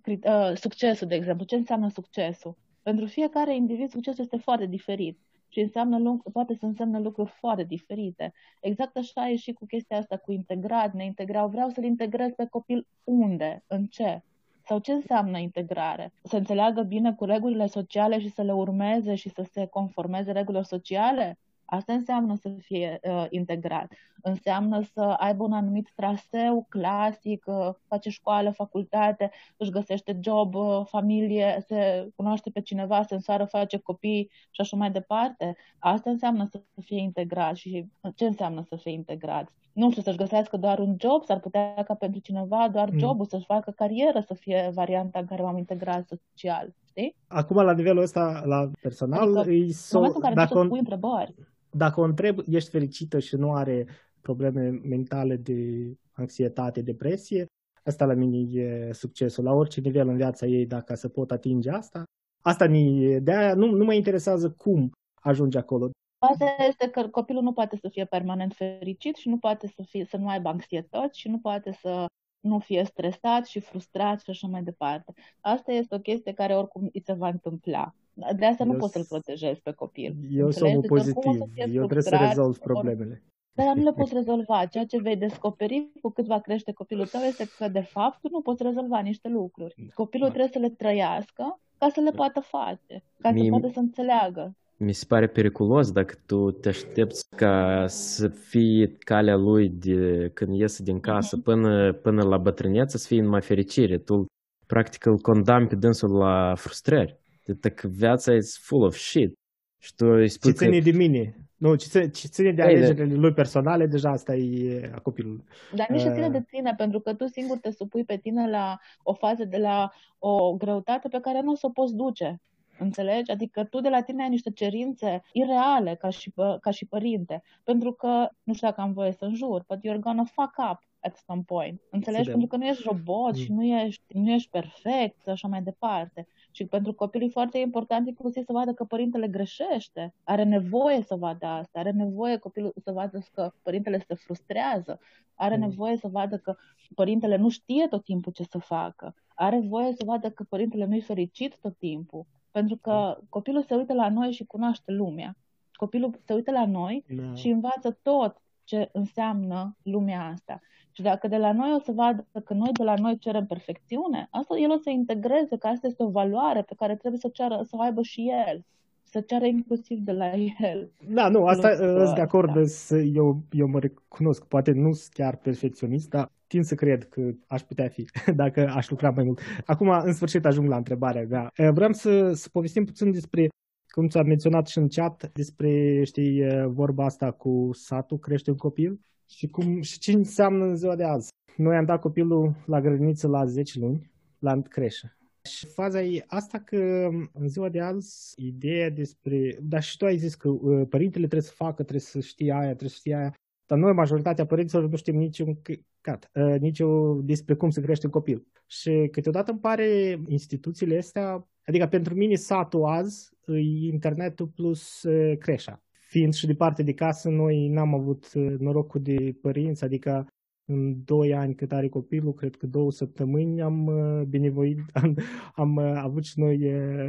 uh, succesul, de exemplu. Ce înseamnă succesul? Pentru fiecare individ, succesul este foarte diferit și înseamnă, poate să însemne lucruri foarte diferite. Exact așa e și cu chestia asta cu integrat, neintegrat. Vreau să-l integrez pe copil unde, în ce, sau ce înseamnă integrare? Să înțeleagă bine cu regulile sociale și să le urmeze și să se conformeze regulilor sociale? Asta înseamnă să fie uh, integrat. Înseamnă să aibă un anumit traseu clasic, uh, face școală, facultate, își găsește job, uh, familie, se cunoaște pe cineva, se însoară, face copii și așa mai departe. Asta înseamnă să fie integrat. Și ce înseamnă să fie integrat? Nu știu, să-și găsească doar un job, s-ar putea ca pentru cineva doar mm. jobul, să-și facă carieră, să fie varianta în care m-am integrat social. Știi? Acum, la nivelul ăsta, la personal, adică, îi so- în momentul în care dacă on... pui întrebări, dacă o întreb, ești fericită și nu are probleme mentale de anxietate, depresie, asta la mine e succesul. La orice nivel în viața ei, dacă se pot atinge asta, asta mi de aia nu, nu mă interesează cum ajunge acolo. Asta este că copilul nu poate să fie permanent fericit și nu poate să, fie, să nu aibă anxietăți și nu poate să nu fie stresat și frustrat și așa mai departe. Asta este o chestie care oricum îi se va întâmpla. De asta eu nu poți să-l protejezi pe copil. Eu sunt omul pozitiv. Eu trebuie să rezolv problemele. Dar nu le poți rezolva. Ceea ce vei descoperi cu cât va crește copilul tău este că, de fapt, tu nu poți rezolva niște lucruri. Copilul da. trebuie să le trăiască ca să le poată face, ca Mie... să poată să înțeleagă. Mi se pare periculos dacă tu te aștepți ca să fie calea lui de când iese din casă uh-huh. până, până la bătrâneță să fie numai fericire. Tu practic îl condamni pe dânsul la frustrări. Dacă viața e full of shit. Și tu îi spui ce ține că... de mine. Nu, ce, ține, ce ține de alegerile lui personale, deja asta e a copilului. Dar nici uh... ține de tine, pentru că tu singur te supui pe tine la o fază de la o greutate pe care nu o să o poți duce. Înțelegi? Adică tu de la tine ai niște cerințe ireale ca și, ca și părinte. Pentru că, nu știu dacă am voie să înjur, but you're gonna fuck up at some point. Înțelegi? Pentru că nu ești robot mm. și nu ești, nu ești perfect și așa mai departe. Și pentru copil e foarte important inclusiv să vadă că părintele greșește. Are nevoie să vadă asta. Are nevoie copilul să vadă că părintele se frustrează. Are mm. nevoie să vadă că părintele nu știe tot timpul ce să facă. Are voie să vadă că părintele nu e fericit tot timpul. Pentru că copilul se uită la noi și cunoaște lumea. Copilul se uită la noi da. și învață tot ce înseamnă lumea asta. Și dacă de la noi o să vadă că noi de la noi cerem perfecțiune, asta el o să integreze că asta este o valoare pe care trebuie să, ceară, să o aibă și el. Să ceară inclusiv de la el. Da, nu, asta sunt de acord. Da. Eu, eu mă recunosc, poate nu sunt chiar perfecționist, dar tind să cred că aș putea fi, dacă aș lucra mai mult. Acum, în sfârșit, ajung la întrebarea mea. Vreau să, să povestim puțin despre cum ți-a menționat și în chat despre, știi, vorba asta cu satul, crește un copil și, cum, și ce înseamnă în ziua de azi. Noi am dat copilul la grădiniță la 10 luni, la creșă. Și faza e asta că în ziua de azi, ideea despre... Dar și tu ai zis că uh, părintele trebuie să facă, trebuie să știe aia, trebuie să știe aia. Dar noi, majoritatea părinților, nu știm niciun cat, uh, nici despre cum să crește un copil. Și câteodată îmi pare instituțiile astea, adică pentru mine satul azi e internetul plus uh, creșa fiind și departe de casă, noi n-am avut uh, norocul de părinți, adică în doi ani cât are copilul, cred că două săptămâni am uh, binevoit, am, am uh, avut și noi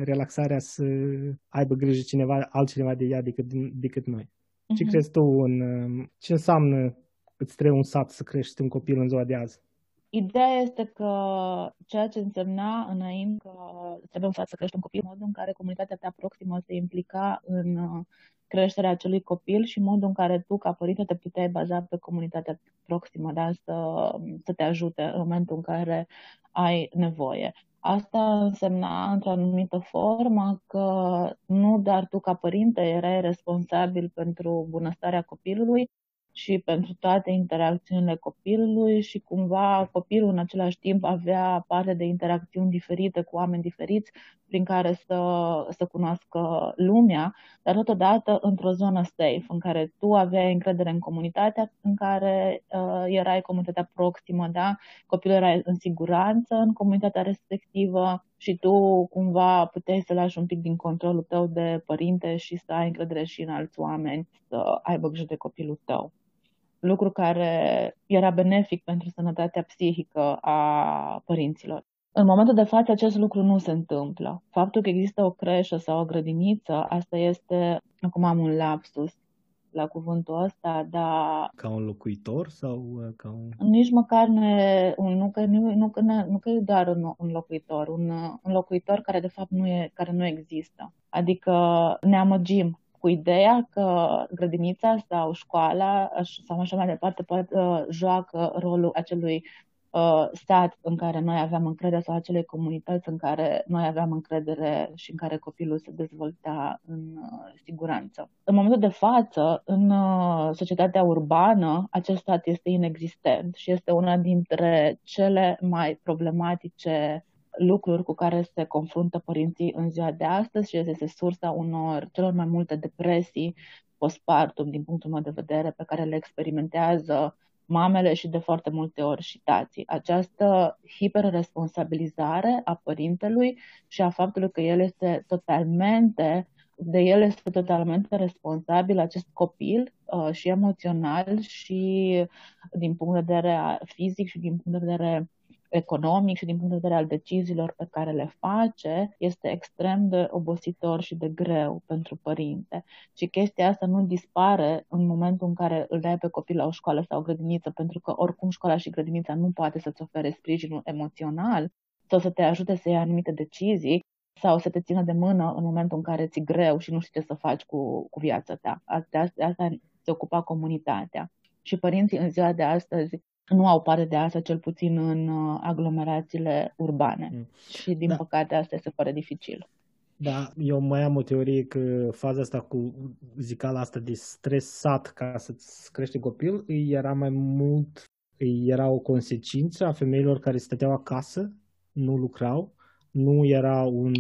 relaxarea să aibă grijă cineva, altcineva de ea decât, decât noi. Uh-huh. Ce mhm. crezi tu în ce înseamnă îți trebuie un sat să crești un copil în ziua de azi? Ideea este că ceea ce însemna înainte că trebuie să crești un copil, modul în care comunitatea ta proximă se implica în creșterea acelui copil și modul în care tu, ca părinte, te puteai baza pe comunitatea proximă, da? să, să te ajute în momentul în care ai nevoie. Asta însemna, într-o anumită formă, că nu doar tu, ca părinte, erai responsabil pentru bunăstarea copilului, și pentru toate interacțiunile copilului și cumva copilul în același timp avea parte de interacțiuni diferite cu oameni diferiți prin care să, să cunoască lumea, dar totodată într-o zonă safe, în care tu aveai încredere în comunitatea în care uh, erai comunitatea proximă, da? Copilul era în siguranță în comunitatea respectivă și tu cumva puteai să lași un pic din controlul tău de părinte și să ai încredere și în alți oameni să aibă grijă de copilul tău lucru care era benefic pentru sănătatea psihică a părinților. În momentul de față acest lucru nu se întâmplă. Faptul că există o creșă sau o grădiniță, asta este, acum am un lapsus la cuvântul ăsta, dar... Ca un locuitor sau uh, ca un... Nici măcar nu e, un, nu, că, nu, nu, că, nu că e doar un, un locuitor, un, un locuitor care de fapt nu, e, care nu există. Adică ne amăgim cu ideea că grădinița sau școala sau așa mai departe poate, uh, joacă rolul acelui uh, stat în care noi aveam încredere sau acelei comunități în care noi aveam încredere și în care copilul se dezvolta în uh, siguranță. În momentul de față, în uh, societatea urbană, acest stat este inexistent și este una dintre cele mai problematice lucruri cu care se confruntă părinții în ziua de astăzi și este sursa unor celor mai multe depresii postpartum, din punctul meu de vedere, pe care le experimentează mamele și de foarte multe ori și tații. Această hiperresponsabilizare a părintelui și a faptului că el este totalmente de el este totalmente responsabil acest copil uh, și emoțional și din punct de vedere fizic și din punct de vedere economic și din punct de vedere al deciziilor pe care le face, este extrem de obositor și de greu pentru părinte. Și chestia asta nu dispare în momentul în care îl dai pe copil la o școală sau o grădiniță, pentru că oricum școala și grădinița nu poate să-ți ofere sprijinul emoțional sau să te ajute să iei anumite decizii sau să te țină de mână în momentul în care ți greu și nu știi ce să faci cu, cu viața ta. Asta, asta se ocupa comunitatea. Și părinții în ziua de astăzi nu au parte de asta, cel puțin în uh, aglomerațiile urbane. Mm. Și, din da. păcate, asta este foarte dificil. Da, eu mai am o teorie că faza asta cu zicala asta de stresat ca să-ți crește copil îi era mai mult, îi era o consecință a femeilor care stăteau acasă, nu lucrau, nu era un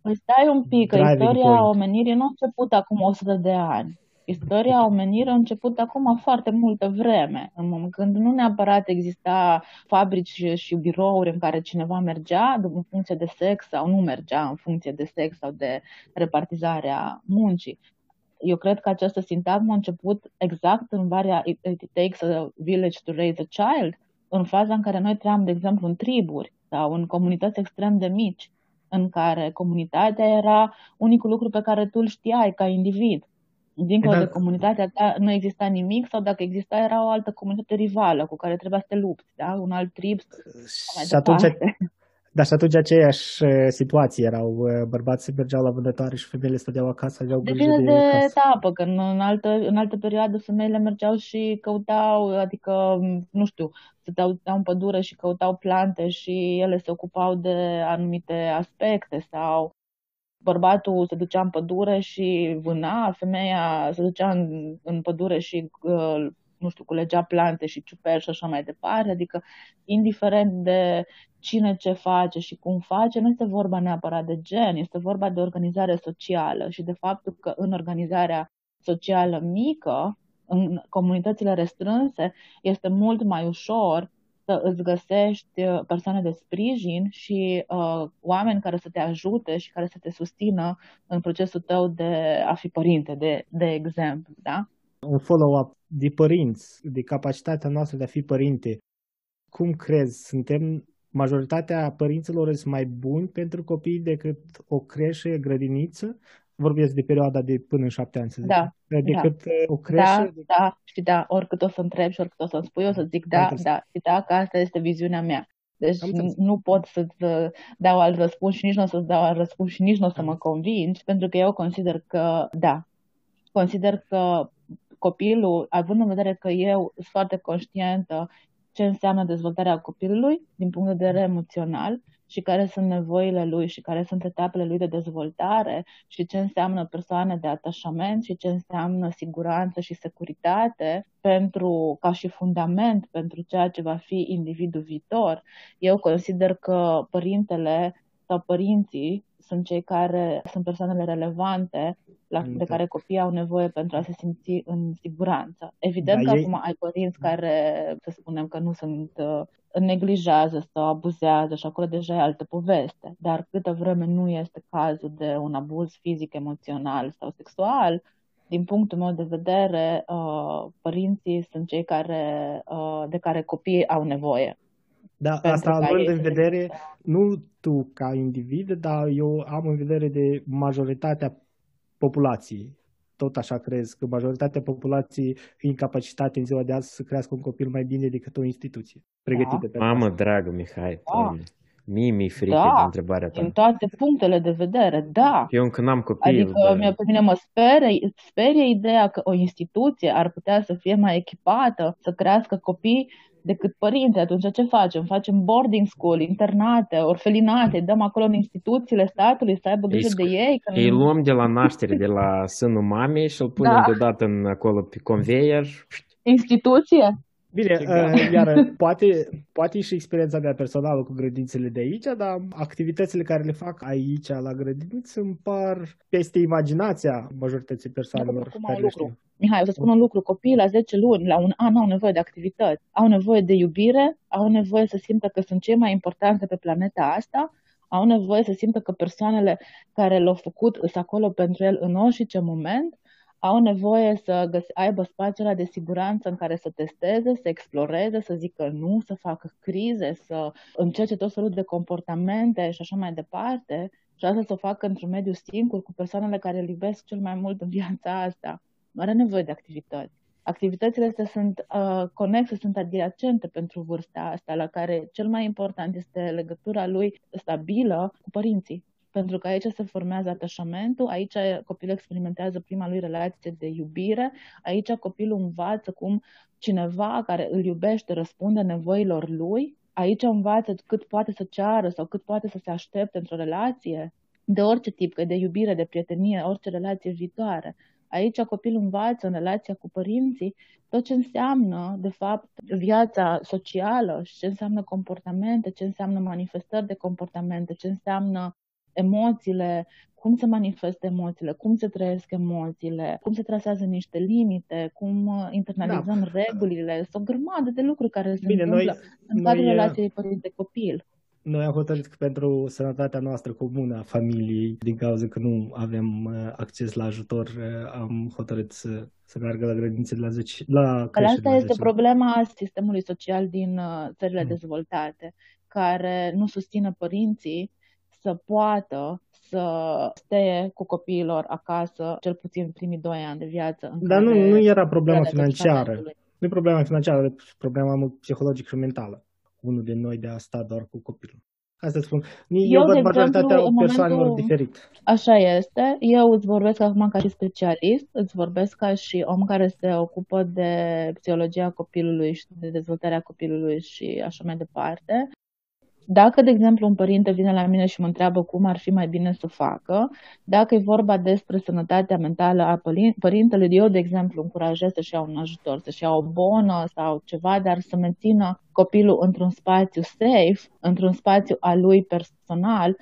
Păi stai un pic, că istoria point. omenirii nu a început acum 100 de ani istoria omenirii a început acum foarte multă vreme, în moment când nu neapărat exista fabrici și birouri în care cineva mergea în funcție de sex sau nu mergea în funcție de sex sau de repartizarea muncii. Eu cred că această sintagmă a început exact în varia It, it takes a village to raise a child, în faza în care noi trăiam, de exemplu, în triburi sau în comunități extrem de mici, în care comunitatea era unicul lucru pe care tu îl știai ca individ dincolo da. de comunitatea ta nu exista nimic sau dacă exista era o altă comunitate rivală cu care trebuia să te lupți, da? un alt trib. Și atunci, dar și atunci aceeași uh, situație erau uh, bărbații mergeau la vânătoare și femeile stăteau acasă, aveau grijă Depinde de, de etapă, că în, în, altă, în altă perioadă femeile mergeau și căutau, adică, nu știu, stăteau în pădure și căutau plante și ele se ocupau de anumite aspecte sau bărbatul se ducea în pădure și vâna, femeia se ducea în, în pădure și, uh, nu știu, culegea plante și ciuperci și așa mai departe. Adică, indiferent de cine ce face și cum face, nu este vorba neapărat de gen, este vorba de organizare socială și de faptul că în organizarea socială mică, în comunitățile restrânse, este mult mai ușor să îți găsești uh, persoane de sprijin și uh, oameni care să te ajute și care să te susțină în procesul tău de a fi părinte, de, de exemplu. Da? Un follow-up de părinți, de capacitatea noastră de a fi părinte. Cum crezi? Suntem majoritatea părinților sunt mai buni pentru copii decât o creșă, grădiniță vorbesc de perioada de până în șapte ani, să zic. Da, decât da. o creșă. Da, da, și da, oricât o să întreb și oricât o să-mi spui, o să zic da, da, și da, că asta este viziunea mea. Deci nu pot să-ți uh, dau alt răspuns și nici nu o să-ți dau alt răspuns și nici nu o să mă convingi, pentru că eu consider că da. Consider că copilul, având în vedere că eu sunt foarte conștientă ce înseamnă dezvoltarea copilului din punct de vedere emoțional și care sunt nevoile lui și care sunt etapele lui de dezvoltare și ce înseamnă persoane de atașament și ce înseamnă siguranță și securitate pentru, ca și fundament pentru ceea ce va fi individul viitor, eu consider că părintele sau părinții sunt cei care sunt persoanele relevante la, de care copiii au nevoie pentru a se simți în siguranță. Evident da, că ei... acum ai părinți care, să spunem că nu sunt uh, neglijează sau abuzează și acolo deja e altă poveste. Dar câtă vreme nu este cazul de un abuz fizic, emoțional sau sexual, din punctul meu de vedere, uh, părinții sunt cei care, uh, de care copiii au nevoie. Da, asta având în vedere, nu tu ca individ, dar eu am în vedere de majoritatea populației. Tot așa crezi că majoritatea populației e incapacitate în ziua de azi să crească un copil mai bine decât o instituție pregătită. Da. Mamă dragă, Mihai, da. Mie mi-e frică Da, de întrebarea ta. din toate punctele de vedere, da. Eu încă n-am copii. Adică dar... pe mine mă sperie, sperie ideea că o instituție ar putea să fie mai echipată, să crească copii decât părinții. Atunci ce facem? Facem boarding school, internate, orfelinate, dăm acolo în instituțiile statului să aibă grijă Îi de ei. Că Îi luăm de la naștere, de la sânul mamei și îl punem Da. deodată în, acolo pe conveier. Instituție? Bine, Exact. uh, iar poate, poate și experiența mea personală cu grădinițele de aici, dar activitățile care le fac aici la grădiniță îmi par peste imaginația majorității persoanelor Acum care un le lucru. știu. Mihai, o să spun un lucru. Copiii la 10 luni, la un an, au nevoie de activități. Au nevoie de iubire, au nevoie să simtă că sunt cei mai importante pe planeta asta, au nevoie să simtă că persoanele care l-au făcut sunt acolo pentru el în orice moment, au nevoie să găs- aibă spațiul ăla de siguranță în care să testeze, să exploreze, să zică nu, să facă crize, să încerce tot felul de comportamente și așa mai departe. Și asta să o facă într-un mediu singur, cu persoanele care îl iubesc cel mai mult în viața asta. Nu are nevoie de activități. Activitățile astea sunt uh, conexe, sunt adiacente pentru vârsta asta, la care cel mai important este legătura lui stabilă cu părinții. Pentru că aici se formează atașamentul, aici copilul experimentează prima lui relație de iubire, aici copilul învață cum cineva care îl iubește răspunde nevoilor lui, aici învață cât poate să ceară sau cât poate să se aștepte într-o relație, de orice tip, că e de iubire, de prietenie, orice relație viitoare. Aici copilul învață în relația cu părinții tot ce înseamnă, de fapt, viața socială și ce înseamnă comportamente, ce înseamnă manifestări de comportamente, ce înseamnă emoțiile, cum se manifestă emoțiile, cum se trăiesc emoțiile, cum se trasează niște limite, cum uh, internalizăm da. regulile. Sunt o grămadă de lucruri care se Bine, întâmplă noi- în noi, cadrul uh, relației părinte-copil. Noi am hotărât că pentru sănătatea noastră comună a familiei, din cauza că nu avem uh, acces la ajutor, uh, am hotărât să, să meargă la grădinițe de la 10, la Că creșe asta de la este 10 ani. problema sistemului social din uh, țările Mm. dezvoltate, care nu susține părinții să poată să stea cu copiilor acasă, cel puțin primii doi ani de viață. În Dar nu, care nu era problema perioada financiară. testamentului. Nu e problema financiară, e problema mult psihologică și mentală. Unul din noi de a sta doar cu copilul. Asta spun. Eu, Eu, văd de majoritatea exemplu, în persoanelor momentul- diferit. Așa este. Eu îți vorbesc acum ca și specialist, îți vorbesc ca și om care se ocupă de psihologia copilului și de dezvoltarea copilului și așa mai departe. Dacă, de exemplu, un părinte vine la mine și mă întreabă cum ar fi mai bine să facă, dacă e vorba despre sănătatea mentală a părin- părintelui, eu, de exemplu, încurajez să-și ia un ajutor, să-și ia o bonă sau ceva, dar să mențină copilul într-un spațiu safe, într-un spațiu al lui personal,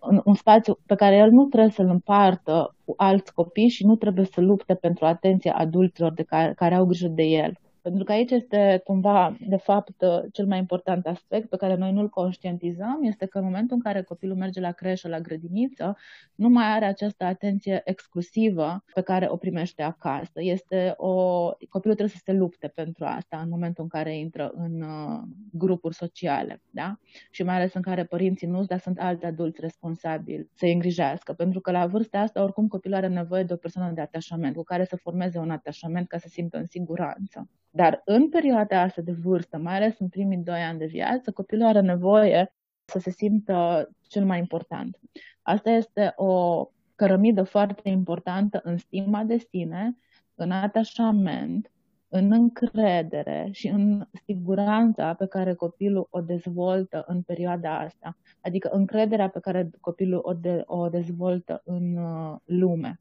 în un spațiu pe care el nu trebuie să-l împartă cu alți copii și nu trebuie să lupte pentru atenția adulților de care, care au grijă de el. Pentru că aici este cumva, de fapt, cel mai important aspect pe care noi nu-l conștientizăm, este că în momentul în care copilul merge la creșă, la grădiniță, nu mai are această atenție exclusivă pe care o primește acasă. Este o... Copilul trebuie să se lupte pentru asta în momentul în care intră în uh, grupuri sociale, da? Și mai ales în care părinții nu dar sunt alți adulți responsabili să-i îngrijească. Pentru că la vârsta asta, oricum, copilul are nevoie de o persoană de atașament, cu care să formeze un atașament ca să simtă în siguranță. Dar în perioada asta de vârstă, mai ales în primii doi ani de viață, copilul are nevoie să se simtă cel mai important. Asta este o cărămidă foarte importantă în stima de sine, în atașament, în încredere și în siguranța pe care copilul o dezvoltă în perioada asta. Adică încrederea pe care copilul o, de, o dezvoltă în uh, lume.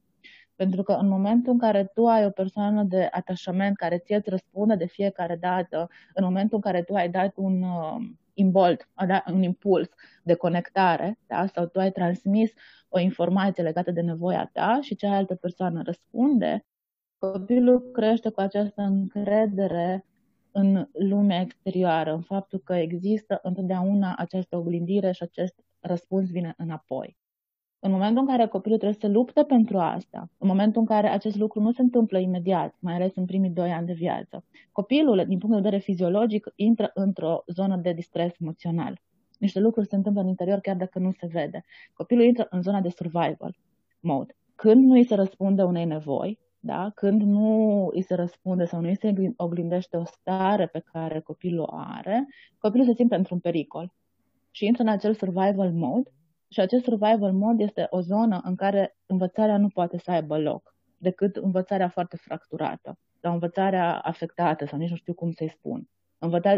Pentru că în momentul în care tu ai o persoană de atașament care ție îți răspunde de fiecare dată, în momentul în care tu ai dat un uh, imbolt, un impuls de conectare, da? sau tu ai transmis o informație legată de nevoia ta și cealaltă persoană răspunde, copilul crește cu această încredere în lumea exterioară, în faptul că există întotdeauna această oglindire și acest răspuns vine înapoi. În momentul în care copilul trebuie să lupte pentru asta, în momentul în care acest lucru nu se întâmplă imediat, mai ales în primii doi ani de viață, copilul, din punct de vedere fiziologic, intră într-o zonă de distres emoțional. Niște lucruri se întâmplă în interior chiar dacă nu se vede. Copilul intră în zona de survival mode. Când nu îi se răspunde unei nevoi, da? când nu îi se răspunde sau nu îi se oglindește o stare pe care copilul o are, copilul se simte într-un pericol. și intră în acel survival mode și acest survival mode este o zonă în care învățarea nu poate să aibă loc, decât învățarea foarte fracturată sau învățarea afectată sau nici nu știu cum să-i spun.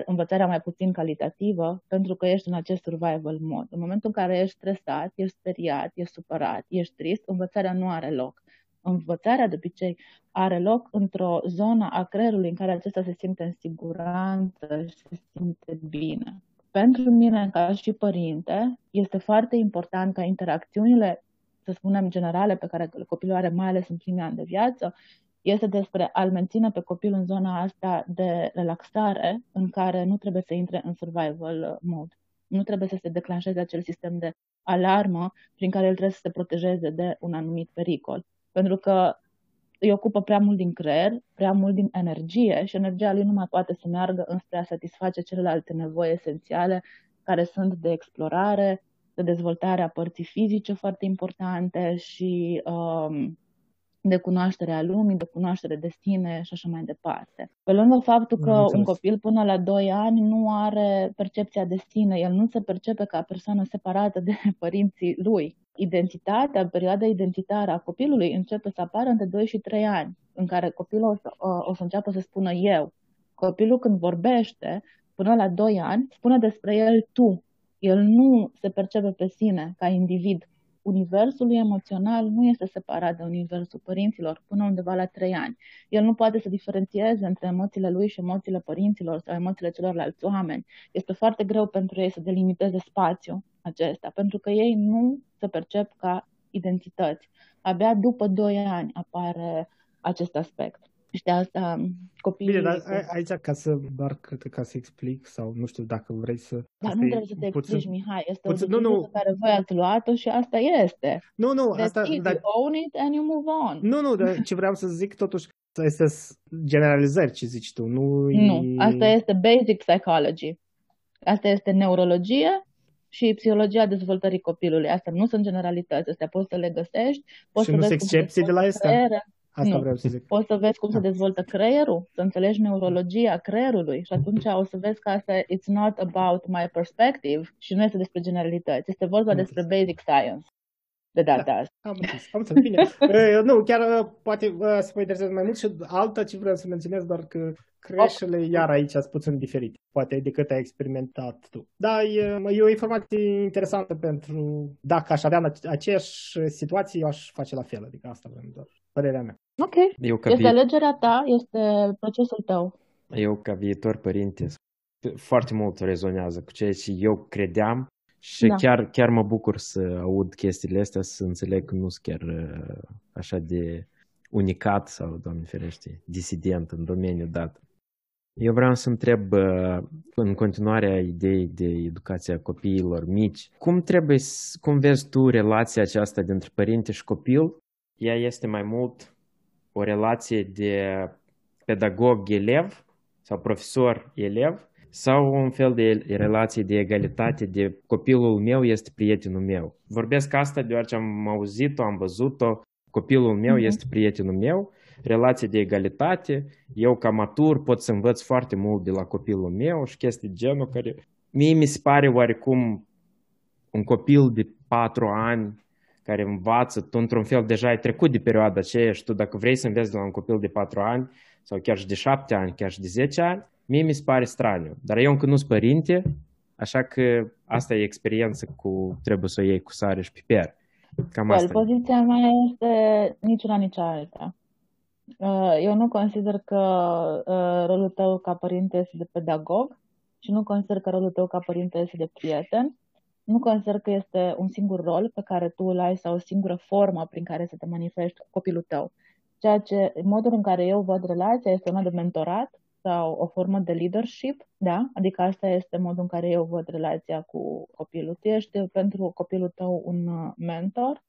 învățarea mai puțin calitativă pentru că ești în acest survival mode. În momentul în care ești stresat, ești speriat, ești supărat, ești trist, învățarea nu are loc. Învățarea de obicei are loc într-o zonă a creierului în care acesta se simte în siguranță și se simte bine. Pentru mine, ca și părinte, este foarte important ca interacțiunile, să spunem, generale pe care copilul are, mai ales în primii ani de viață, este despre a-l menține pe copil în zona asta de relaxare în care nu trebuie să intre în survival mode. Nu trebuie să se declanșeze acel sistem de alarmă prin care el trebuie să se protejeze de un anumit pericol. Pentru că îi ocupă prea mult din creier, prea mult din energie și energia lui nu mai poate să meargă înspre a satisface celelalte nevoi esențiale care sunt de explorare, de dezvoltare a părții fizice foarte importante și um, de cunoaștere a lumii, de cunoaștere de sine și așa mai departe. Pe lângă faptul că un copil până la 2 ani nu are percepția de sine, el nu se percepe ca persoană separată de părinții lui. Identitatea, perioada identitară a copilului începe să apară între 2 și 3 ani, în care copilul o să, o să înceapă să spună eu. Copilul când vorbește, până la 2 ani, spune despre el tu. El nu se percepe pe sine ca individ, universul lui emoțional nu este separat de universul părinților până undeva la trei ani. El nu poate să diferențieze între emoțiile lui și emoțiile părinților sau emoțiile celorlalți oameni. Este foarte greu pentru ei să delimiteze spațiul acesta, pentru că ei nu se percep ca identități. Abia după doi ani apare acest aspect. Și de asta um, copiii... Bine, dar aici ca să, doar ca să explic sau nu știu dacă vrei să... Dar nu trebuie să te puțin, explici, Mihai. Este puțin, o nu, nu. pe care voi ați luat-o și asta este. Nu, nu, That's asta... It, dar... You own it and you move on. Nu, nu, dar ce vreau să zic totuși este generalizări ce zici tu. Nu, nu asta este basic psychology. Asta este neurologie și psihologia dezvoltării copilului. Asta nu sunt generalități, astea poți să le găsești. Poți și să nu sunt excepții de la asta? Creieră. Asta nu. vreau să zic. Poți să vezi cum se da. dezvoltă creierul, să înțelegi neurologia creierului și atunci o să vezi că asta it's not about my perspective și nu este despre generalități. Este vorba am despre înțeles. basic science de data da, asta. Am înțeles, am înțeles. Bine. uh, nu, chiar uh, poate uh, să mă interesează mai mult și alta ce vreau să menționez, doar că creșele okay. iar aici sunt puțin diferite, poate decât ai experimentat tu. Da, e, e o informație interesantă pentru, dacă aș avea aceeași situație, eu aș face la fel, adică asta vreau doar, părerea mea. Ok, eu ca este vi... alegerea ta, este procesul tău. Eu ca viitor părinte foarte mult rezonează cu ceea ce eu credeam și da. chiar, chiar mă bucur să aud chestiile astea, să înțeleg că nu sunt chiar uh, așa de unicat sau, Doamne ferește, disident în domeniul dat. Eu vreau să întreb uh, în continuarea ideii de educația copiilor mici, cum trebuie, cum vezi tu relația aceasta dintre părinte și copil? Ea este mai mult o relație de pedagog-elev sau profesor-elev sau un fel de relație de egalitate de copilul meu este prietenul meu. Vorbesc asta deoarece am auzit-o, am văzut-o, copilul meu mm-hmm. este prietenul meu, relație de egalitate, eu ca matur pot să învăț foarte mult de la copilul meu și chestii genul care mie mi se pare oarecum un copil de patru ani care învață, tu într-un fel deja ai trecut de perioada aceea și tu dacă vrei să înveți de la un copil de patru ani sau chiar și de șapte ani, chiar și de zece ani, Mie mi se pare straniu, dar eu încă nu sunt părinte, așa că asta e experiență cu trebuie să o iei cu sare și piper. Cam well, asta poziția mea este nici una, nici alta. Uh, eu nu consider că uh, rolul tău ca părinte este de pedagog și nu consider că rolul tău ca părinte este de prieten. Nu consider că este un singur rol pe care tu îl ai sau o singură formă prin care să te manifesti cu copilul tău. Ceea ce, modul în care eu văd relația este una de mentorat, sau o formă de leadership, da? Adică asta este modul în care eu văd relația cu copilul. Tu ești pentru copilul tău un uh, mentor,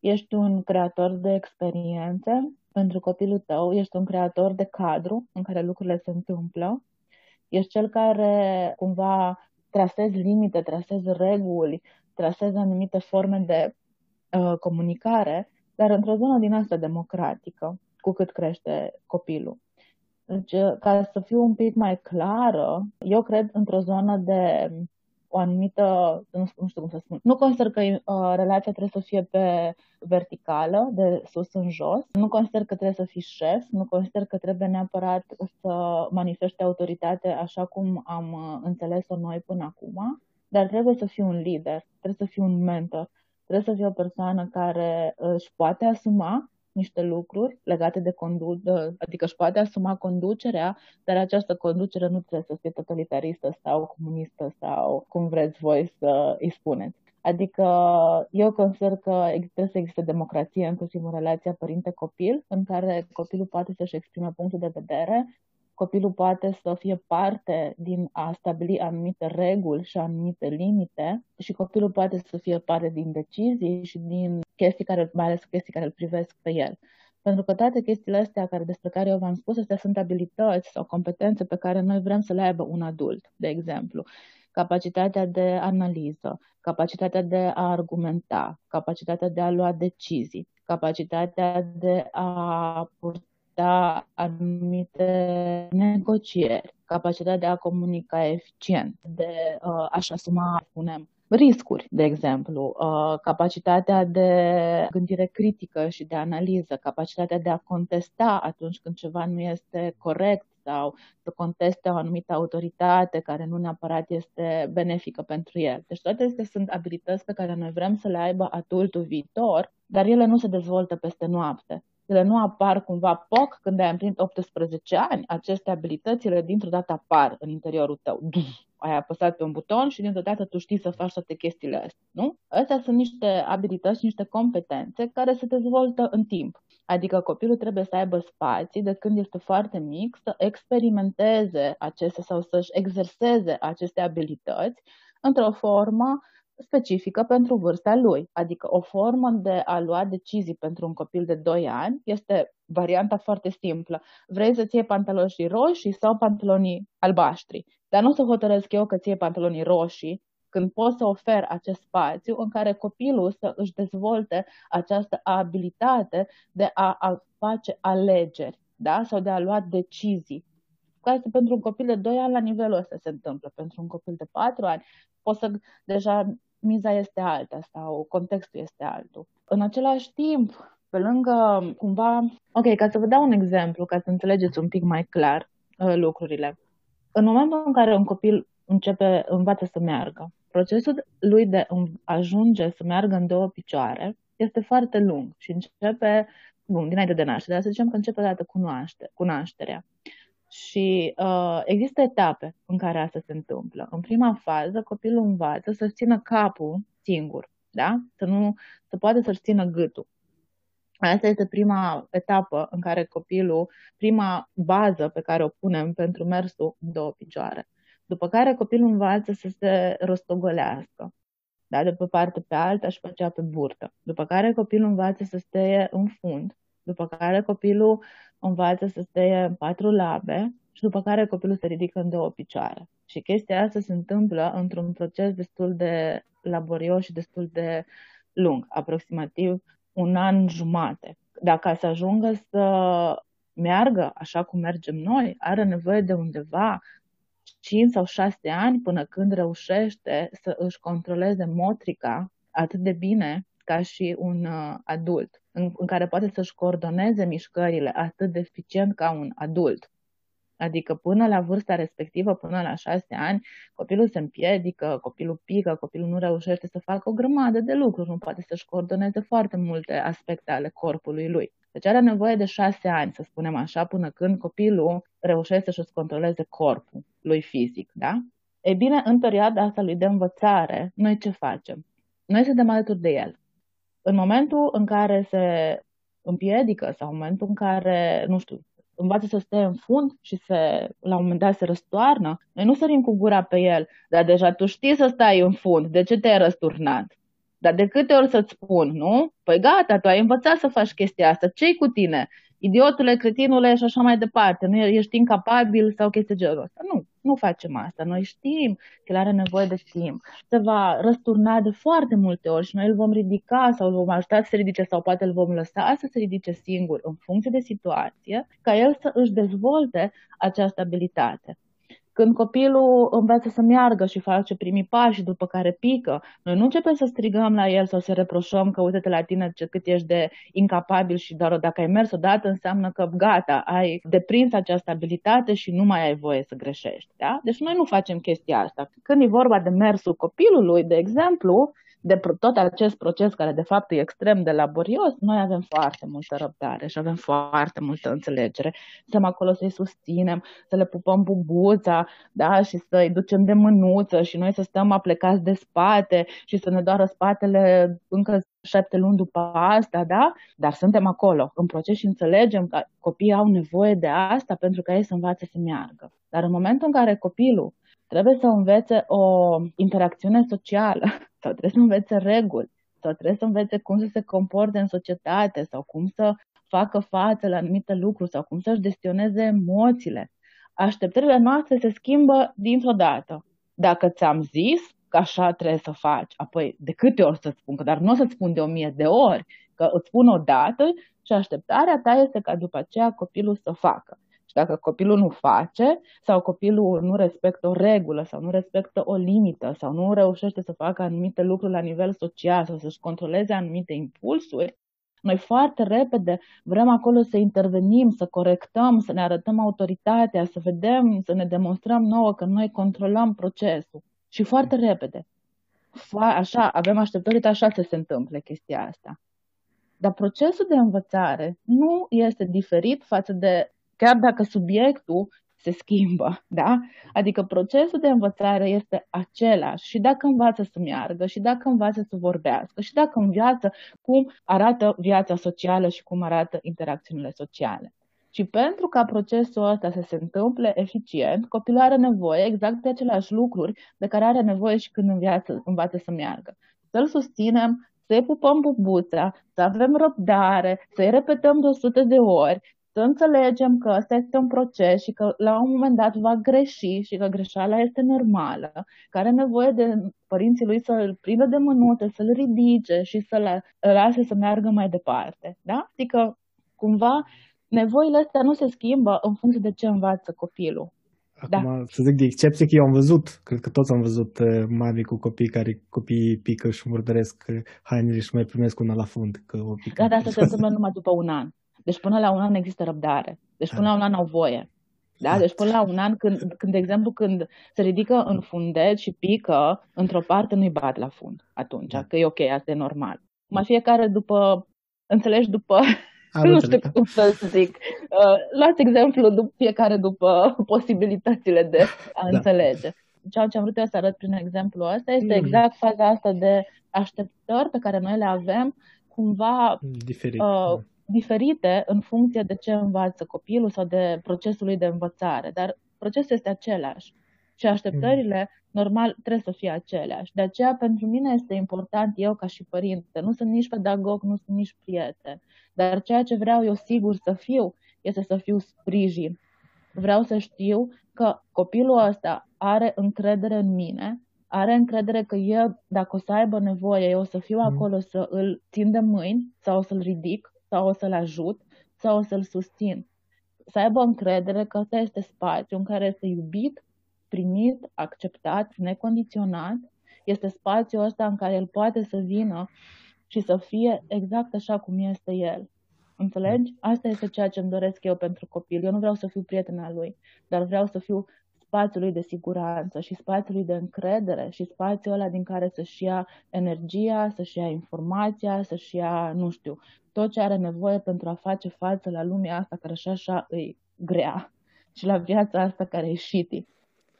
ești un creator de experiențe pentru copilul tău, ești un creator de cadru în care lucrurile se întâmplă, ești cel care cumva trasezi limite, trasezi reguli, trasezi anumite forme de uh, comunicare, dar într-o zonă din asta democratică, cu cât crește copilul. Deci, ca să fiu un pic mai clară, eu cred într-o zonă de o anumită, nu, nu știu cum să spun, nu consider că uh, relația trebuie să fie pe verticală, de sus în jos, nu consider că trebuie să fii șef, nu consider că trebuie neapărat să manifeste autoritate așa cum am uh, înțeles-o noi până acum, dar trebuie să fii un lider, trebuie să fii un mentor, trebuie să fii o persoană care își poate asuma niște lucruri legate de conducere, adică își poate asuma conducerea, dar această conducere nu trebuie să fie totalitaristă sau comunistă sau cum vreți voi să îi spuneți. Adică eu consider că trebuie să existe democrație, inclusiv în relația părinte-copil, în care copilul poate să-și exprime punctul de vedere, copilul poate să fie parte din a stabili anumite reguli și anumite limite și copilul poate să fie parte din decizii și din chestii care, mai ales chestii care îl privesc pe el. Pentru că toate chestiile astea care, despre care eu v-am spus, astea sunt abilități sau competențe pe care noi vrem să le aibă un adult, de exemplu. Capacitatea de analiză, capacitatea de a argumenta, capacitatea de a lua decizii, capacitatea de a purta da anumite negocieri, capacitatea de a comunica eficient, de uh, a-și asuma, spunem, riscuri, de exemplu, uh, capacitatea de gândire critică și de analiză, capacitatea de a contesta atunci când ceva nu este corect sau să conteste o anumită autoritate care nu neapărat este benefică pentru el. Deci toate acestea sunt abilități pe care noi vrem să le aibă adultul viitor, dar ele nu se dezvoltă peste noapte ele nu apar cumva poc când ai împlinit 18 ani, aceste abilitățile dintr-o dată apar în interiorul tău. Ai apăsat pe un buton și dintr-o dată tu știi să faci toate chestiile astea, nu? Astea sunt niște abilități, niște competențe care se dezvoltă în timp. Adică copilul trebuie să aibă spații de când este foarte mic, să experimenteze aceste sau să-și exerseze aceste abilități într-o formă specifică pentru vârsta lui. Adică o formă de a lua decizii pentru un copil de 2 ani este varianta foarte simplă. Vrei să-ți iei pantaloni roșii sau pantalonii albaștri? Dar nu să hotărăsc eu că ți pantalonii roșii când pot să ofer acest spațiu în care copilul să își dezvolte această abilitate de a, a face alegeri da? sau de a lua decizii. Asta pentru un copil de 2 ani la nivelul ăsta se întâmplă. Pentru un copil de 4 ani poți să deja miza este alta sau contextul este altul. În același timp, pe lângă cumva, ok, ca să vă dau un exemplu, ca să înțelegeți un pic mai clar uh, lucrurile. În momentul în care un copil începe, învață să meargă, procesul lui de ajunge să meargă în două picioare este foarte lung și începe, bun, dinainte de naștere, dar să zicem că începe dată cunoaște, cunoașterea. Și uh, există etape în care asta se întâmplă. În prima fază, copilul învață să-și țină capul singur, da? Să nu, să poate să-și țină gâtul. Asta este prima etapă în care copilul, prima bază pe care o punem pentru mersul în două picioare. După care copilul învață să se rostogolească, da? de pe parte pe alta și pe aceea pe burtă. După care copilul învață să stea în fund, după care copilul învață să stea în patru labe și după care copilul se ridică în două picioare. Și chestia asta se întâmplă într-un proces destul de laborios și destul de lung, aproximativ un an jumate. Dacă să ajungă să meargă așa cum mergem noi, are nevoie de undeva 5 sau 6 ani până când reușește să își controleze motrica atât de bine ca și un uh, adult, în, în care poate să-și coordoneze mișcările atât de eficient ca un adult. Adică până la vârsta respectivă, până la șase ani, copilul se împiedică, copilul pică, copilul nu reușește să facă o grămadă de lucruri, nu poate să-și coordoneze foarte multe aspecte ale corpului lui. Deci are nevoie de șase ani, să spunem așa, până când copilul reușește să-și controleze corpul lui fizic, da? Ei bine, în perioada asta lui de învățare, noi ce facem? Noi suntem alături de el în momentul în care se împiedică sau în momentul în care, nu știu, învață să stea în fund și se, la un moment dat se răstoarnă, noi nu sărim cu gura pe el, dar deja tu știi să stai în fund, de ce te-ai răsturnat? Dar de câte ori să-ți spun, nu? Păi gata, tu ai învățat să faci chestia asta, ce cu tine? idiotule, cretinule și așa mai departe, nu ești incapabil sau chestii genul ăsta. Nu, nu facem asta. Noi știm că el are nevoie de timp. Se va răsturna de foarte multe ori și noi îl vom ridica sau îl vom ajuta să se ridice sau poate îl vom lăsa să se ridice singur în funcție de situație, ca el să își dezvolte această abilitate. Când copilul învață să meargă și face primii pași după care pică, noi nu începem să strigăm la el sau să reproșăm că uite-te la tine ce cât ești de incapabil și doar dacă ai mers odată înseamnă că gata, ai deprins această abilitate și nu mai ai voie să greșești. Da? Deci noi nu facem chestia asta. Când e vorba de mersul copilului, de exemplu, de tot acest proces care de fapt e extrem de laborios, noi avem foarte multă răbdare și avem foarte multă înțelegere. Suntem acolo să-i susținem, să le pupăm bubuța da? și să-i ducem de mânuță și noi să stăm aplecați de spate și să ne doară spatele încă șapte luni după asta, da? Dar suntem acolo, în proces și înțelegem că copiii au nevoie de asta pentru ca ei să învațe să meargă. Dar în momentul în care copilul trebuie să învețe o interacțiune socială sau trebuie să învețe reguli sau trebuie să învețe cum să se comporte în societate sau cum să facă față la anumite lucruri sau cum să-și gestioneze emoțiile. Așteptările noastre se schimbă dintr-o dată. Dacă ți-am zis că așa trebuie să faci, apoi de câte ori să-ți spun, că dar nu o să-ți spun de o mie de ori, că îți spun o dată și așteptarea ta este ca după aceea copilul să facă. Și dacă copilul nu face sau copilul nu respectă o regulă sau nu respectă o limită sau nu reușește să facă anumite lucruri la nivel social sau să-și controleze anumite impulsuri, noi foarte repede vrem acolo să intervenim, să corectăm, să ne arătăm autoritatea, să vedem, să ne demonstrăm nouă că noi controlăm procesul. Și foarte repede. Așa, avem așteptări, așa să se întâmple chestia asta. Dar procesul de învățare nu este diferit față de chiar dacă subiectul se schimbă, da? Adică procesul de învățare este același și dacă învață să meargă, și dacă învață să vorbească, și dacă învață cum arată viața socială și cum arată interacțiunile sociale. Și pentru ca procesul ăsta să se întâmple eficient, copilul are nevoie exact de aceleași lucruri de care are nevoie și când învață, învață să meargă. Să-l susținem, să-i pupăm bubuța, să avem răbdare, să-i repetăm de 100 de ori, să înțelegem că ăsta este un proces și că la un moment dat va greși și că greșeala este normală, care are nevoie de părinții lui să-l prindă de mânuță, să-l ridice și să-l lase să meargă mai departe. Da? Adică, cumva, nevoile astea nu se schimbă în funcție de ce învață copilul. Acum, da. să zic de excepție că eu am văzut, cred că toți am văzut uh, mame cu copii care copiii pică și murdăresc uh, hainele și mai primesc una la fund. Că o pică. Da, dar asta se întâmplă numai după un an. Deci până la un an există răbdare. Deci până la un an au voie. Da? Deci până la un an, când, când, de exemplu, când se ridică în fundet și pică, într-o parte nu-i bat la fund atunci, da. că e ok, asta e normal. Mai fiecare după, înțelegi, după, Am nu știu cum să zic, uh, luați exemplu după, fiecare după posibilitățile de a da. înțelege. Ceea ce am vrut eu să arăt prin exemplu ăsta este mm. exact faza asta de așteptări pe care noi le avem cumva Diferit. Uh, diferite în funcție de ce învață copilul sau de procesul lui de învățare, dar procesul este același și așteptările, normal, trebuie să fie aceleași. De aceea, pentru mine este important, eu ca și părinte, nu sunt nici pedagog, nu sunt nici prieten, dar ceea ce vreau eu sigur să fiu, este să fiu sprijin. Vreau să știu că copilul ăsta are încredere în mine, are încredere că eu, dacă o să aibă nevoie, eu o să fiu mm. acolo să îl țin de mâini sau o să-l ridic sau o să-l ajut sau o să-l susțin. Să aibă încredere că ăsta este spațiu în care este iubit, primit, acceptat, necondiționat. Este spațiul ăsta în care el poate să vină și să fie exact așa cum este el. Înțelegi? Asta este ceea ce îmi doresc eu pentru copil. Eu nu vreau să fiu prietena lui, dar vreau să fiu spațiului de siguranță și spațiului de încredere și spațiul ăla din care să-și ia energia, să-și ia informația, să-și ia, nu știu, tot ce are nevoie pentru a face față la lumea asta care și așa îi grea și la viața asta care e shitty.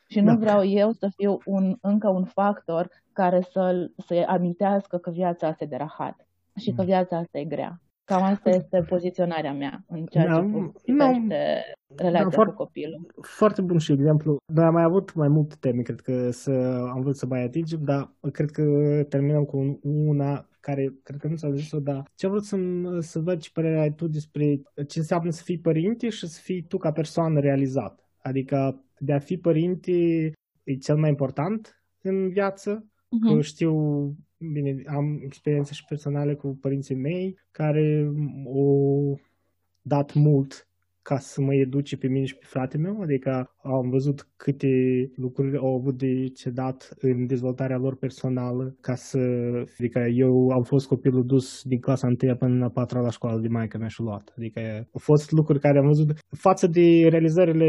Și nu da. vreau eu să fiu un, încă un factor care să-l, să amintească că viața asta e de rahat și că mm. viața asta e grea. Cam asta este poziționarea mea în ceea da, ce privește relația da, foarte, cu copilul. Foarte bun și exemplu. Noi am mai avut mai multe teme, cred că să, am vrut să mai atingem, dar cred că terminăm cu una care cred că nu ți-a zis-o, dar ce am vrut să, să văd și părerea ai tu despre ce înseamnă să fii părinte și să fii tu ca persoană realizat. Adică de a fi părinte e cel mai important în viață, uh-huh. că știu bine, am experiențe și personale cu părinții mei care au dat mult ca să mă educe pe mine și pe fratele meu, adică am văzut câte lucruri au avut de cedat în dezvoltarea lor personală, ca să, adică eu am fost copilul dus din clasa 1 până la 4 la școală de maică mea și luat, adică au fost lucruri care am văzut față de realizările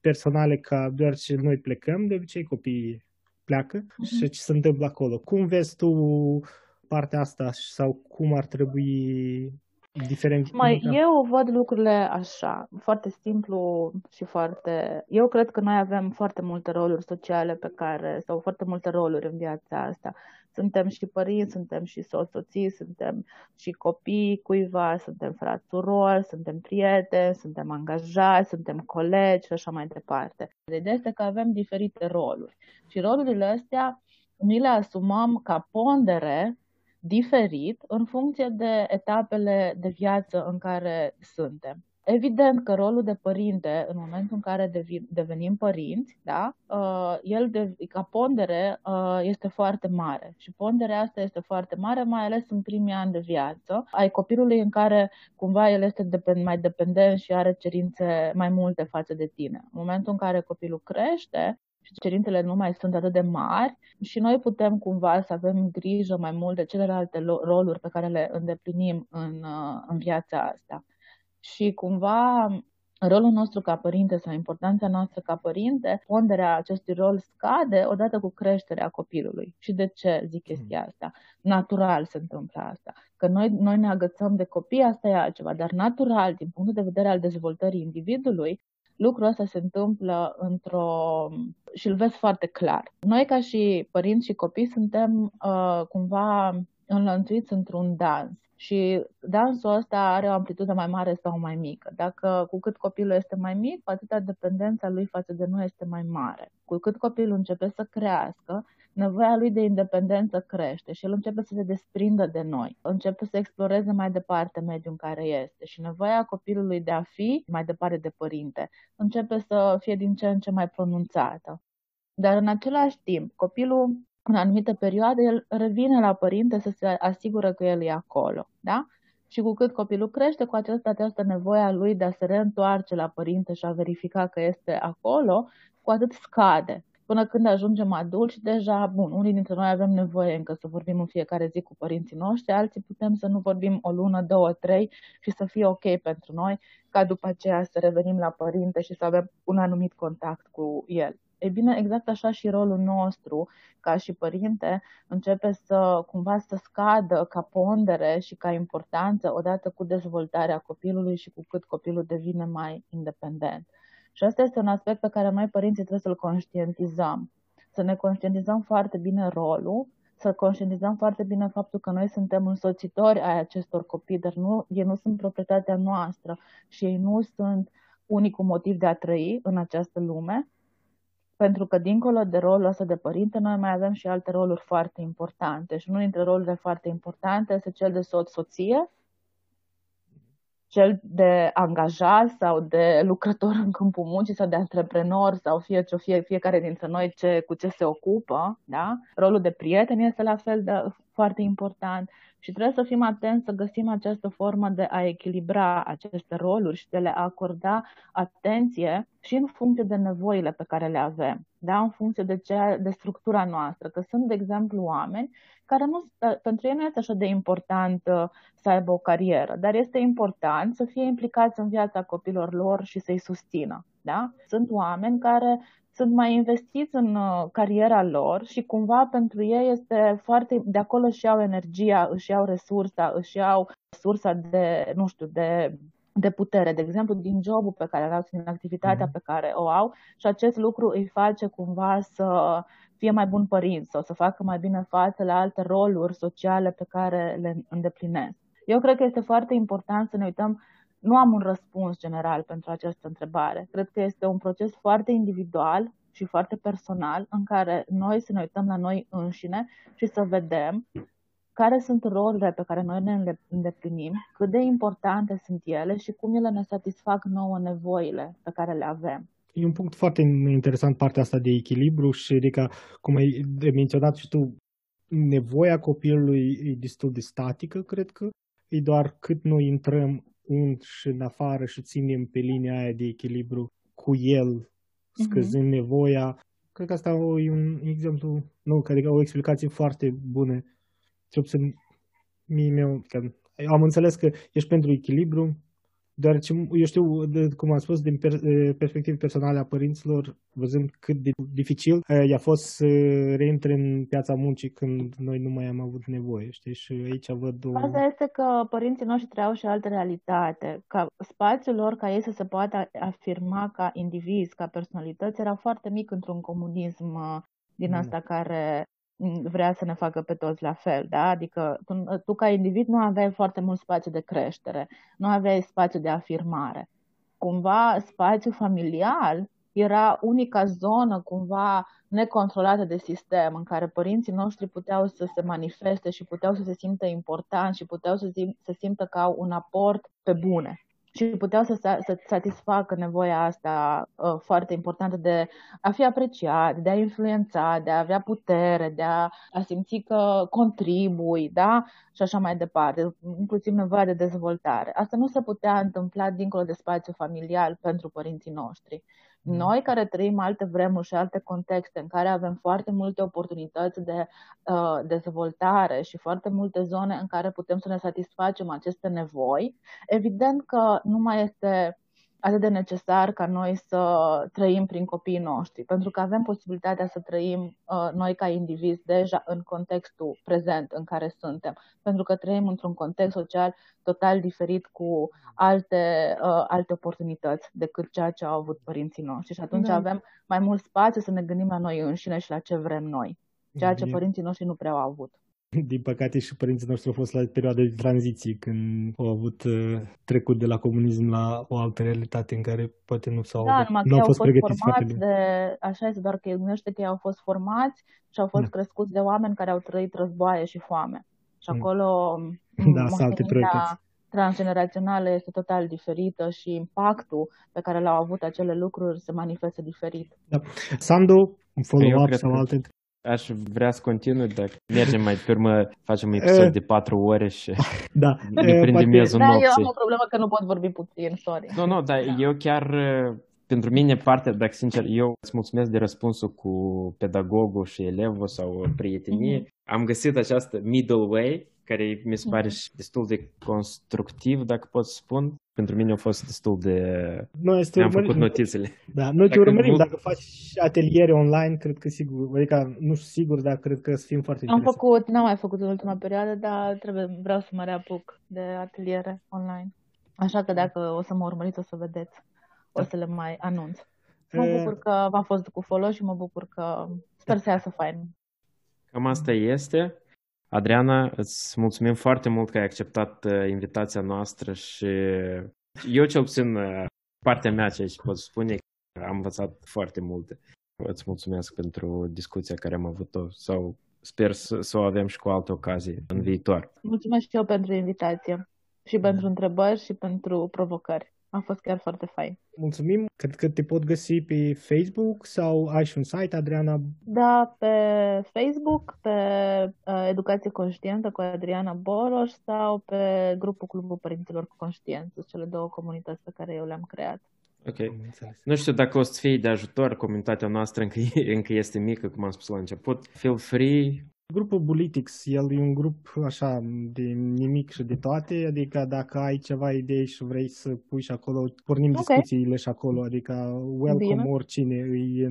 personale ca doar ce noi plecăm, de obicei copiii pleacă uh-huh. și ce se întâmplă acolo. Cum vezi tu partea asta sau cum ar trebui diferent. Mai, eu văd lucrurile așa, foarte simplu și foarte... Eu cred că noi avem foarte multe roluri sociale pe care, sau foarte multe roluri în viața asta. Suntem și părinți, suntem și soții, suntem și copii cuiva, suntem frați surori, suntem prieteni, suntem angajați, suntem colegi și așa mai departe. Ideea este că avem diferite roluri și rolurile astea ni le asumăm ca pondere diferit în funcție de etapele de viață în care suntem. Evident că rolul de părinte, în momentul în care devenim părinți, da, uh, el de, ca pondere uh, este foarte mare și ponderea asta este foarte mare, mai ales în primii ani de viață, ai copilului în care cumva el este depend, mai dependent și are cerințe mai multe față de tine. În momentul în care copilul crește, și cerințele nu mai sunt atât de mari și noi putem cumva să avem grijă mai mult de celelalte roluri pe care le îndeplinim în, uh, în viața asta. Și cumva rolul nostru ca părinte sau importanța noastră ca părinte, ponderea acestui rol scade odată cu creșterea copilului. Și de ce zic chestia hmm. asta? Natural se întâmplă asta. Că noi, noi ne agățăm de copii, asta e altceva, dar natural, din punct de vedere al dezvoltării individului, lucrul ăsta se întâmplă într-o... și îl vezi foarte clar. Noi ca și părinți și copii suntem uh, cumva înlănțuiți într-un dans și dansul ăsta are o amplitudine mai mare sau mai mică. Dacă cu cât copilul este mai mic, cu atâta dependența lui față de noi este mai mare. Cu cât copilul începe să crească, nevoia lui de independență crește și el începe să se desprindă de noi, începe să exploreze mai departe mediul în care este și nevoia copilului de a fi mai departe de părinte începe să fie din ce în ce mai pronunțată. Dar în același timp, copilul în anumite perioade, el revine la părinte să se asigură că el e acolo. Da? Și cu cât copilul crește, cu această, această nevoie a lui de a se reîntoarce la părinte și a verifica că este acolo, cu atât scade până când ajungem adulți și deja, bun, unii dintre noi avem nevoie încă să vorbim în fiecare zi cu părinții noștri, alții putem să nu vorbim o lună, două, trei și să fie ok pentru noi, ca după aceea să revenim la părinte și să avem un anumit contact cu el. E bine, exact așa și rolul nostru ca și părinte începe să cumva să scadă ca pondere și ca importanță odată cu dezvoltarea copilului și cu cât copilul devine mai independent. Și asta este un aspect pe care noi părinții trebuie să-l conștientizăm. Să ne conștientizăm foarte bine rolul, să conștientizăm foarte bine faptul că noi suntem însoțitori ai acestor copii, dar nu, ei nu sunt proprietatea noastră și ei nu sunt unicul motiv de a trăi în această lume, pentru că dincolo de rolul ăsta de părinte, noi mai avem și alte roluri foarte importante. Și unul dintre rolurile foarte importante este cel de soț-soție, cel de angajat sau de lucrător în câmpul muncii sau de antreprenor sau fie ce fie fiecare dintre noi ce, cu ce se ocupă, da? Rolul de prieten este la fel de foarte important și trebuie să fim atenți să găsim această formă de a echilibra aceste roluri și de le acorda atenție și în funcție de nevoile pe care le avem, da? în funcție de, ce, de structura noastră. Că sunt, de exemplu, oameni care nu, pentru ei nu este așa de important uh, să aibă o carieră, dar este important să fie implicați în viața copilor lor și să-i susțină. Da? Sunt oameni care sunt mai investiți în uh, cariera lor și cumva pentru ei este foarte, de acolo își iau energia, își iau resursa, își iau sursa de, nu știu, de de putere, de exemplu, din jobul pe care îl au, din activitatea mm-hmm. pe care o au și acest lucru îi face cumva să fie mai bun părinți sau să facă mai bine față la alte roluri sociale pe care le îndeplinesc. Eu cred că este foarte important să ne uităm nu am un răspuns general pentru această întrebare. Cred că este un proces foarte individual și foarte personal în care noi să ne uităm la noi înșine și să vedem care sunt rolurile pe care noi ne îndeplinim, cât de importante sunt ele și cum ele ne satisfac nouă nevoile pe care le avem. E un punct foarte interesant partea asta de echilibru și adică, cum ai menționat și tu, nevoia copilului e destul de statică, cred că, e doar cât noi intrăm un și în afară și ținem pe linia aia de echilibru cu el, Mhm. scăzând nevoia. Cred că asta e un exemplu, nu, adică o explicație foarte bună. Ce puțin mie meu, că am înțeles că ești pentru echilibru, deoarece eu știu, de, cum am spus, din per, perspective personale a părinților, văzând cât de dificil eh, i-a fost să reintre în piața muncii când noi nu mai am avut nevoie, știi? Și aici văd o... Asta este că părinții noștri trăiau și altă realitate, ca spațiul lor ca ei să se poată afirma ca indivizi, ca personalități, era foarte mic într-un comunism uh, din Da. asta care mm, vrea să ne facă pe toți la fel, da? Adică tu, tu ca individ nu aveai foarte mult spațiu de creștere, nu aveai spațiu de afirmare. Cumva spațiul familial era unica zonă cumva necontrolată de sistem, în care părinții noștri puteau să se manifeste și puteau să se simtă importanți și puteau să, sim- să simtă că au un aport pe bune și puteau să, sa- să satisfacă nevoia asta uh, foarte importantă de a fi apreciat, de a influența, de a avea putere, de a, a simți că contribui, da? Și așa mai departe, inclusiv nevoia de dezvoltare. Asta nu se putea întâmpla dincolo de spațiu familial pentru părinții noștri. Noi care trăim alte vremuri și alte contexte în care avem foarte multe oportunități de uh, dezvoltare și foarte multe zone în care putem să ne satisfacem aceste nevoi, evident că nu mai este atât de necesar ca noi să trăim prin copiii noștri, pentru că avem posibilitatea să trăim uh, noi ca indivizi deja în contextul prezent în care suntem, pentru că trăim într-un context social total diferit cu alte, uh, alte oportunități decât ceea ce au avut părinții noștri și atunci Da. avem mai mult spațiu să ne gândim la noi înșine și la ce vrem noi, ceea ce E- părinții noștri nu prea au avut. Din păcate și părinții noștri au fost la perioada de tranziție când au avut uh, trecut de la comunism la o altă realitate în care poate nu s-au Da, numai că nu ei au au fost fost pregătiți foarte formați bine. de, așa este, doar că ei gândește că ei au fost formați și au fost Da. crescuți de oameni care au trăit războaie și foame. Și Mm. acolo Da, sunt alte moștenirea priorități. transgenerațională este total diferită și impactul pe care l-au avut acele lucruri se manifestă diferit. Da. Sandu, un Eu follow-up cred sau că- alte Aș vrea să continui, dacă mergem mai pe urmă, facem un episod Eh. de patru ore și Da, ne eh, prindem poate- miezul Da, eu nopții. am o problemă că nu pot vorbi puțin, sorry. Nu, nu, dar eu chiar, uh, pentru mine, partea, dacă sincer, eu îți mulțumesc de răspunsul cu pedagogul și elevul sau prietenie. Am găsit această middle way, care mi se pare și destul de constructiv, dacă pot să spun. Pentru mine a fost destul de... Noi este Mi-am urmărim- făcut notițele. Da, noi te Dacă urmărim. mult- Dacă faci ateliere online, cred că sigur, adică nu știu sigur, dar cred că să fim foarte Am interesanți. făcut, n-am mai făcut în ultima perioadă, dar trebuie, vreau să mă reapuc de ateliere online. Așa că dacă o să mă urmăriți, o să vedeți. O să le mai anunț. Mă Eh, bucur că v-am fost cu folos și mă bucur că sper să iasă fain. Cam asta este. Adriana, îți mulțumim foarte mult că ai acceptat uh, invitația noastră și eu cel puțin uh, partea mea, ceea ce pot spune, am învățat foarte multe. Îți mulțumesc pentru discuția care am avut-o sau sper să, să o avem și cu alte ocazii în viitor. Mulțumesc și eu pentru invitație și pentru întrebări și pentru provocări. A fost chiar foarte fain. Mulțumim. Cred că te pot găsi pe Facebook sau ai și un site, Adriana. Da, pe Facebook, pe uh, Educație Conștientă cu Adriana Boroș sau pe grupul Clubul Părinților cu Conștiență, cele două comunități pe care eu le-am creat. Ok. Am înțeles. Nu știu dacă o să fie de ajutor, comunitatea noastră încă, e- încă este mică, cum am spus la început. Feel free, Grupul Bulitics, el e un grup așa de nimic și de toate, adică dacă ai ceva idei și vrei să pui și acolo, pornim Ok. discuțiile și acolo, adică welcome Bine. oricine, e,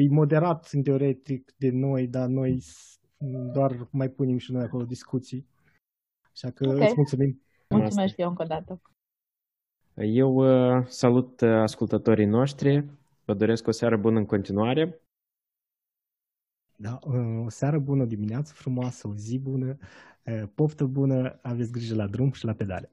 e moderat în teoretic de noi, dar noi s- doar mai punem și noi acolo discuții. Așa că Ok. îți mulțumim. Mulțumesc eu încă o dată. Eu uh, salut uh, ascultătorii noștri, vă doresc o seară bună în continuare. Da, o seară bună, o dimineață frumoasă, o zi bună, poftă bună, aveți grijă la drum și la pedale.